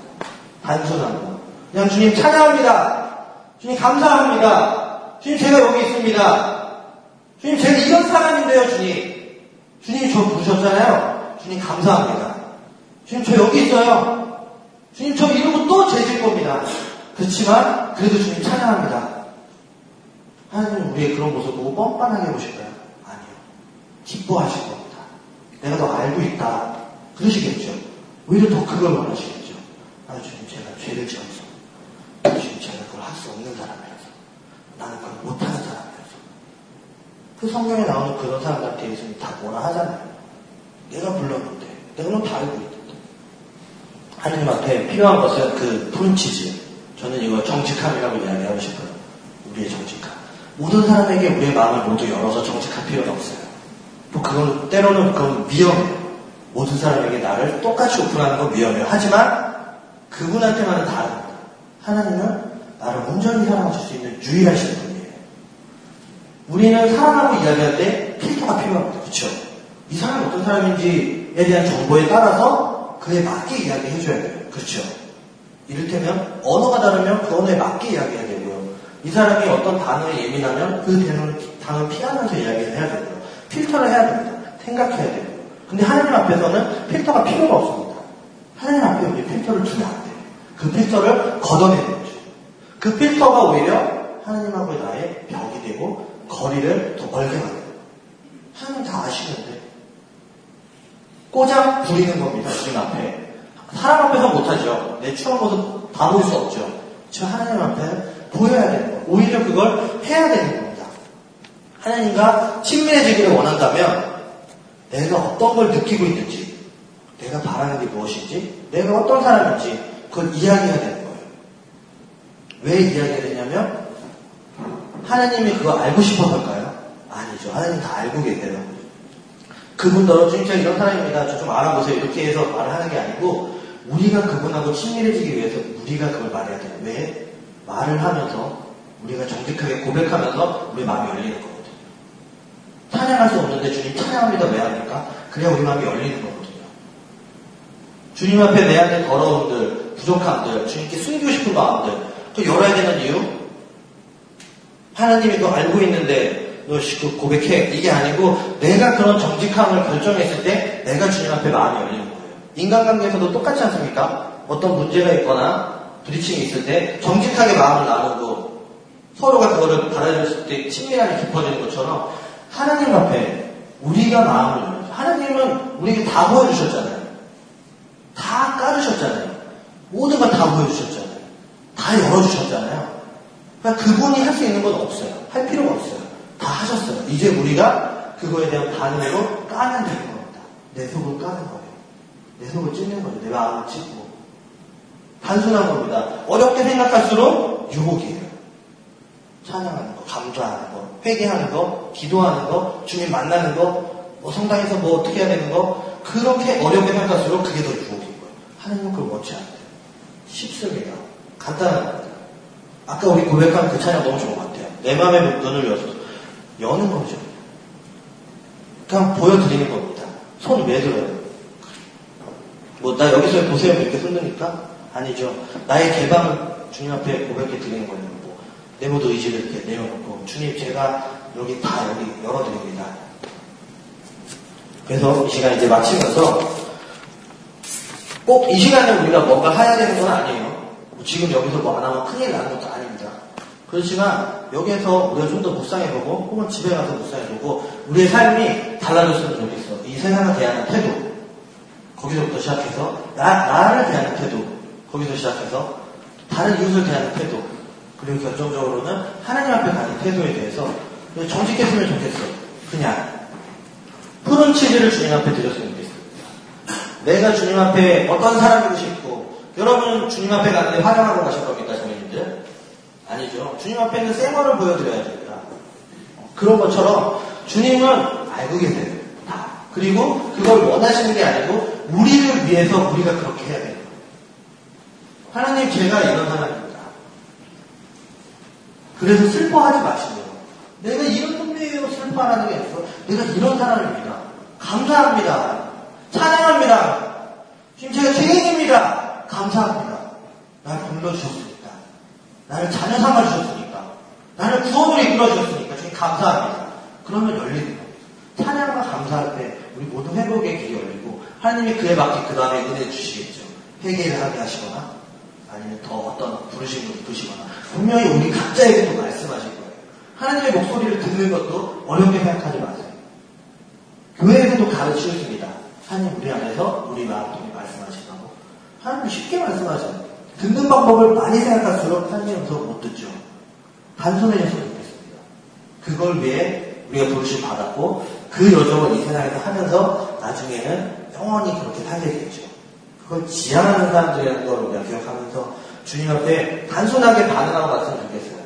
Speaker 2: 단순한 거. 그냥 주님 찬양합니다. 주님 감사합니다. 주님 제가 여기 있습니다. 주님 제가 이런 사람인데요, 주님. 주님 저 부르셨잖아요. 주님 감사합니다. 주님 저 여기 있어요. 주님 저 이러고 또 죄질 겁니다. 그렇지만 그래도 주님 찬양합니다. 하나님은 우리의 그런 모습 보고 뻔뻔하게 보실까요? 아니요. 기뻐하실 겁니다. 내가 더 알고 있다. 그러시겠죠. 오히려 더 그걸 원하시겠죠. 아, 주님, 제가 죄를 지어서. 주님, 제가 그걸 할 수 없는 사람이라서. 나는 그걸 못하는 사람이라서. 그 성경에 나오는 그런 사람들한테 예수님 다 뭐라 하잖아요. 내가 불렀는데, 내가 너무 다 알고 있는데. 하느님 앞에 필요한 것은 그 푸른치즈. 저는 이거 정직함이라고 이야기하고 싶어요. 우리의 정직함. 모든 사람에게 우리의 마음을 모두 열어서 정직할 필요는 없어요. 또 그건, 때로는 그건 위험해요. 모든 사람에게 나를 똑같이 오픈하는 건 위험해요. 하지만 그분한테만은 다릅니다. 하나님은 나를 온전히 사랑하실 수 있는 유일하신 분이에요. 우리는 사랑하고 이야기할 때 필터가 필요합니다. 그렇죠? 이 사람이 어떤 사람인지에 대한 정보에 따라서 그에 맞게 이야기해줘야 돼요. 그렇죠? 이를테면 언어가 다르면 그 언어에 맞게 이야기해야 되고요. 이 사람이 어떤 단어에 예민하면 그 단어를 피하면서 이야기를 해야 되고요. 필터를 해야 됩니다. 생각해야 되고요. 근데 하나님 앞에서는 필터가 필요가 없습니다. 하나님 앞에 우리 필터를 주면 안 돼요. 그 필터를 걷어내는 거죠. 그 필터가 오히려 하나님하고의 나의 벽이 되고 거리를 더 멀게 만들어요. 하나님 다 아시는데 꼬장 부리는 겁니다. 주님 앞에. 사람 앞에서 못하죠. 내 추한 모습 다 볼 수 없죠. 저 하나님 앞에 보여야 되는 거예요. 오히려 그걸 해야 되는 겁니다. 하나님과 친밀해지기를 원한다면 내가 어떤 걸 느끼고 있는지, 내가 바라는 게 무엇인지, 내가 어떤 사람인지 그걸 이야기해야 되는 거예요. 왜 이야기해야 되냐면 하나님이 그거 알고 싶어서일까요? 아니죠. 하나님 다 알고 계세요. 그분더러 주님 제가 이런 사람입니다. 저좀 알아보세요. 이렇게 해서 말을 하는 게 아니고 우리가 그분하고 친밀해지기 위해서 우리가 그걸 말해야 돼요. 왜? 말을 하면서 우리가 정직하게 고백하면서 우리 마음이 열리는 거거든요. 찬양할 수 없는데 주님 찬양합니다. 왜 합니까? 그래야 우리 마음이 열리는 거거든요. 주님 앞에 내 안에 더러움들, 부족함들, 주님께 숨기고 싶은 마음들, 또 열어야 되는 이유? 하나님이 너 알고 있는데 너그 고백해. 이게 아니고 내가 그런 정직함을 결정했을 때 내가 주님 앞에 마음이 열리는 거예요. 인간관계에서도 똑같지 않습니까? 어떤 문제가 있거나 부딪힘이 있을 때 정직하게 마음을 나누고 서로가 그거를 받아들였을 때 친밀함이 깊어지는 것처럼 하나님 앞에 우리가 마음을 열어요. 하나님은 우리에게 다 보여주셨잖아요. 다 깔으셨잖아요. 모든 걸 다 보여주셨잖아요. 다 열어주셨잖아요. 그러니까 그분이 할 수 있는 건 없어요. 할 필요가 없어요. 다 하셨어요. 이제 우리가 그거에 대한 반응으로 까면 되는 겁니다. 내 속을 까는 거예요. 내 속을 찢는 거죠. 내 마음을 찢고. 단순한 겁니다. 어렵게 생각할수록 유혹이에요. 찬양하는 거, 감사하는 거, 회개하는 거, 기도하는 거, 주님 만나는 거, 뭐 성당에서 뭐 어떻게 해야 되는 거, 그렇게 어렵게 생각할수록 그게 더 유혹인 거예요. 하나님은 그걸 원치 않아요. 쉽습니다. 간단한 겁니다. 아까 우리 고백한 그 찬양 너무 좋은 것 같아요. 내 마음의 눈을 열어서 여는 거죠. 그냥 보여드리는 겁니다. 손왜 들어요? 뭐, 나 여기서 보세요. 이렇게 흔드니까? 아니죠. 나의 개방을 주님 앞에 고백해 드리는 거예요. 뭐, 내 모든 의지를 이렇게 내려놓고, 주님, 제가 여기 다 여기 열어드립니다. 그래서 이 시간 이제 마치면서, 꼭 이 시간에 우리가 뭔가 해야 되는 건 아니에요. 뭐 지금 여기서 뭐 안 하면 큰일 나는 것도 아닙니다. 그렇지만 여기에서 우리가 좀 더 묵상해보고 혹은 집에 가서 묵상해보고 우리의 삶이 달라졌으면 좋겠어. 이 세상을 대하는 태도 거기서부터 시작해서 나, 나를 대하는 태도 거기서 시작해서 다른 이웃을 대하는 태도 그리고 결정적으로는 하나님 앞에 가는 태도에 대해서 정직했으면 좋겠어. 그냥 푸른 치즈를 주님 앞에 드렸으면 좋겠습니다. 내가 주님 앞에 어떤 사람이고 싶고 여러분은 주님 앞에 가는데 화장하고 가실 겁니까, 성인님들? 아니죠. 주님 앞에는 생얼을 보여드려야 됩니다. 그런 것처럼 주님은 알고 계세요. 다. 그리고 그걸 원하시는 게 아니고 우리를 위해서 우리가 그렇게 해야 돼요. 하나님 제가 이런 사람입니다. 그래서 슬퍼하지 마시고요. 내가 이런 분이에요 슬퍼하는 게 없어. 내가 이런 사람입니다. 감사합니다. 찬양합니다. 지금 제가 죄인입니다. 감사합니다. 날 불러주셨습니다. 나를 자녀 삼아주셨으니까. 나를 구원으로 이끌어주셨으니까. 주님 감사합니다. 그러면 열리는 겁니다. 찬양과 감사할 때 우리 모든 회복의 길이 열리고 하나님이 그에 맞게 그 다음에 은혜 주시겠죠. 회개를 하게 하시거나 어떤 부르심을 입으시거나 분명히 우리 각자에게도 말씀하실 거예요. 하나님의 목소리를 듣는 것도 어렵게 생각하지 마세요. 교회에서도 가르치셨습니다. 하나님 우리 안에서 우리 마음속에 말씀하신다고. 하나님 쉽게 말씀하잖아요. 듣는 방법을 많이 생각할수록 하나님의 음성을 못 듣죠. 단순해졌으면 좋겠습니다. 그걸 위해 우리가 부르심 받았고 그 여정을 이 세상에서 하면서 나중에는 영원히 그렇게 살게 되죠. 그걸 지향하는 사람들이라는 걸 우리가 기억하면서 주님 앞에 단순하게 반응하고 갔으면 좋겠어요.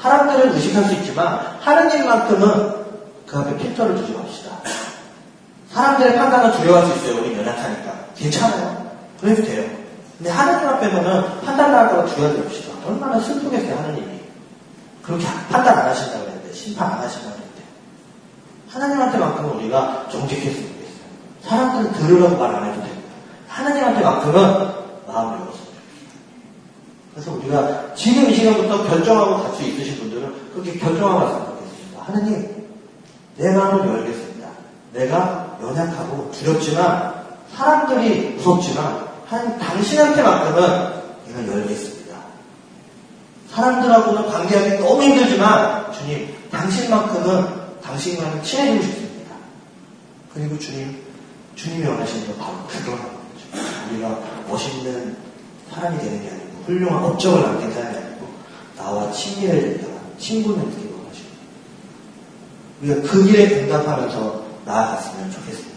Speaker 2: 사람들은 의식할 수 있지만 하느님만큼은 그 앞에 필터를 두지 맙시다. 사람들의 판단은 두려워할 수 있어요. 우리 연약하니까. 괜찮아요. 그래도 돼요. 근데 하나님 앞에서는 판단 나갈까봐 두려워하지 맙시다. 얼마나 슬프겠어요, 하느님이. 그렇게 판단 안 하신다고 했는데, 심판 안 하신다고 했는데. 하나님한테만큼은 우리가 정직했으면 좋겠어요. 사람들은 들으라고 말 안 해도 됩니다. 하나님한테만큼은 마음을 열었으면 좋겠어요. 그래서 우리가 지금 이 시간부터 결정하고 갈 수 있으신 분들은 그렇게 결정하고 갔으면 좋겠습니다. 하나님, 내 마음을 열겠습니다. 내가 연약하고 두렵지만 사람들이 무섭지만 한 당신한테만큼은 내가 열겠습니다. 사람들하고는 관계하기 너무 힘들지만 주님, 당신만큼은 당신과는 친해지고 싶습니다. 그리고 주님, 주님이 원하시는 건 바로 그거라는 거죠. 우리가 멋있는 사람이 되는 게 아니고 훌륭한 업적을 남긴 사람이 아니고 나와 친밀해진다. 친분을 느끼고 원하시고 우리가 그 길에 응답하면서 나아갔으면 좋겠습니다.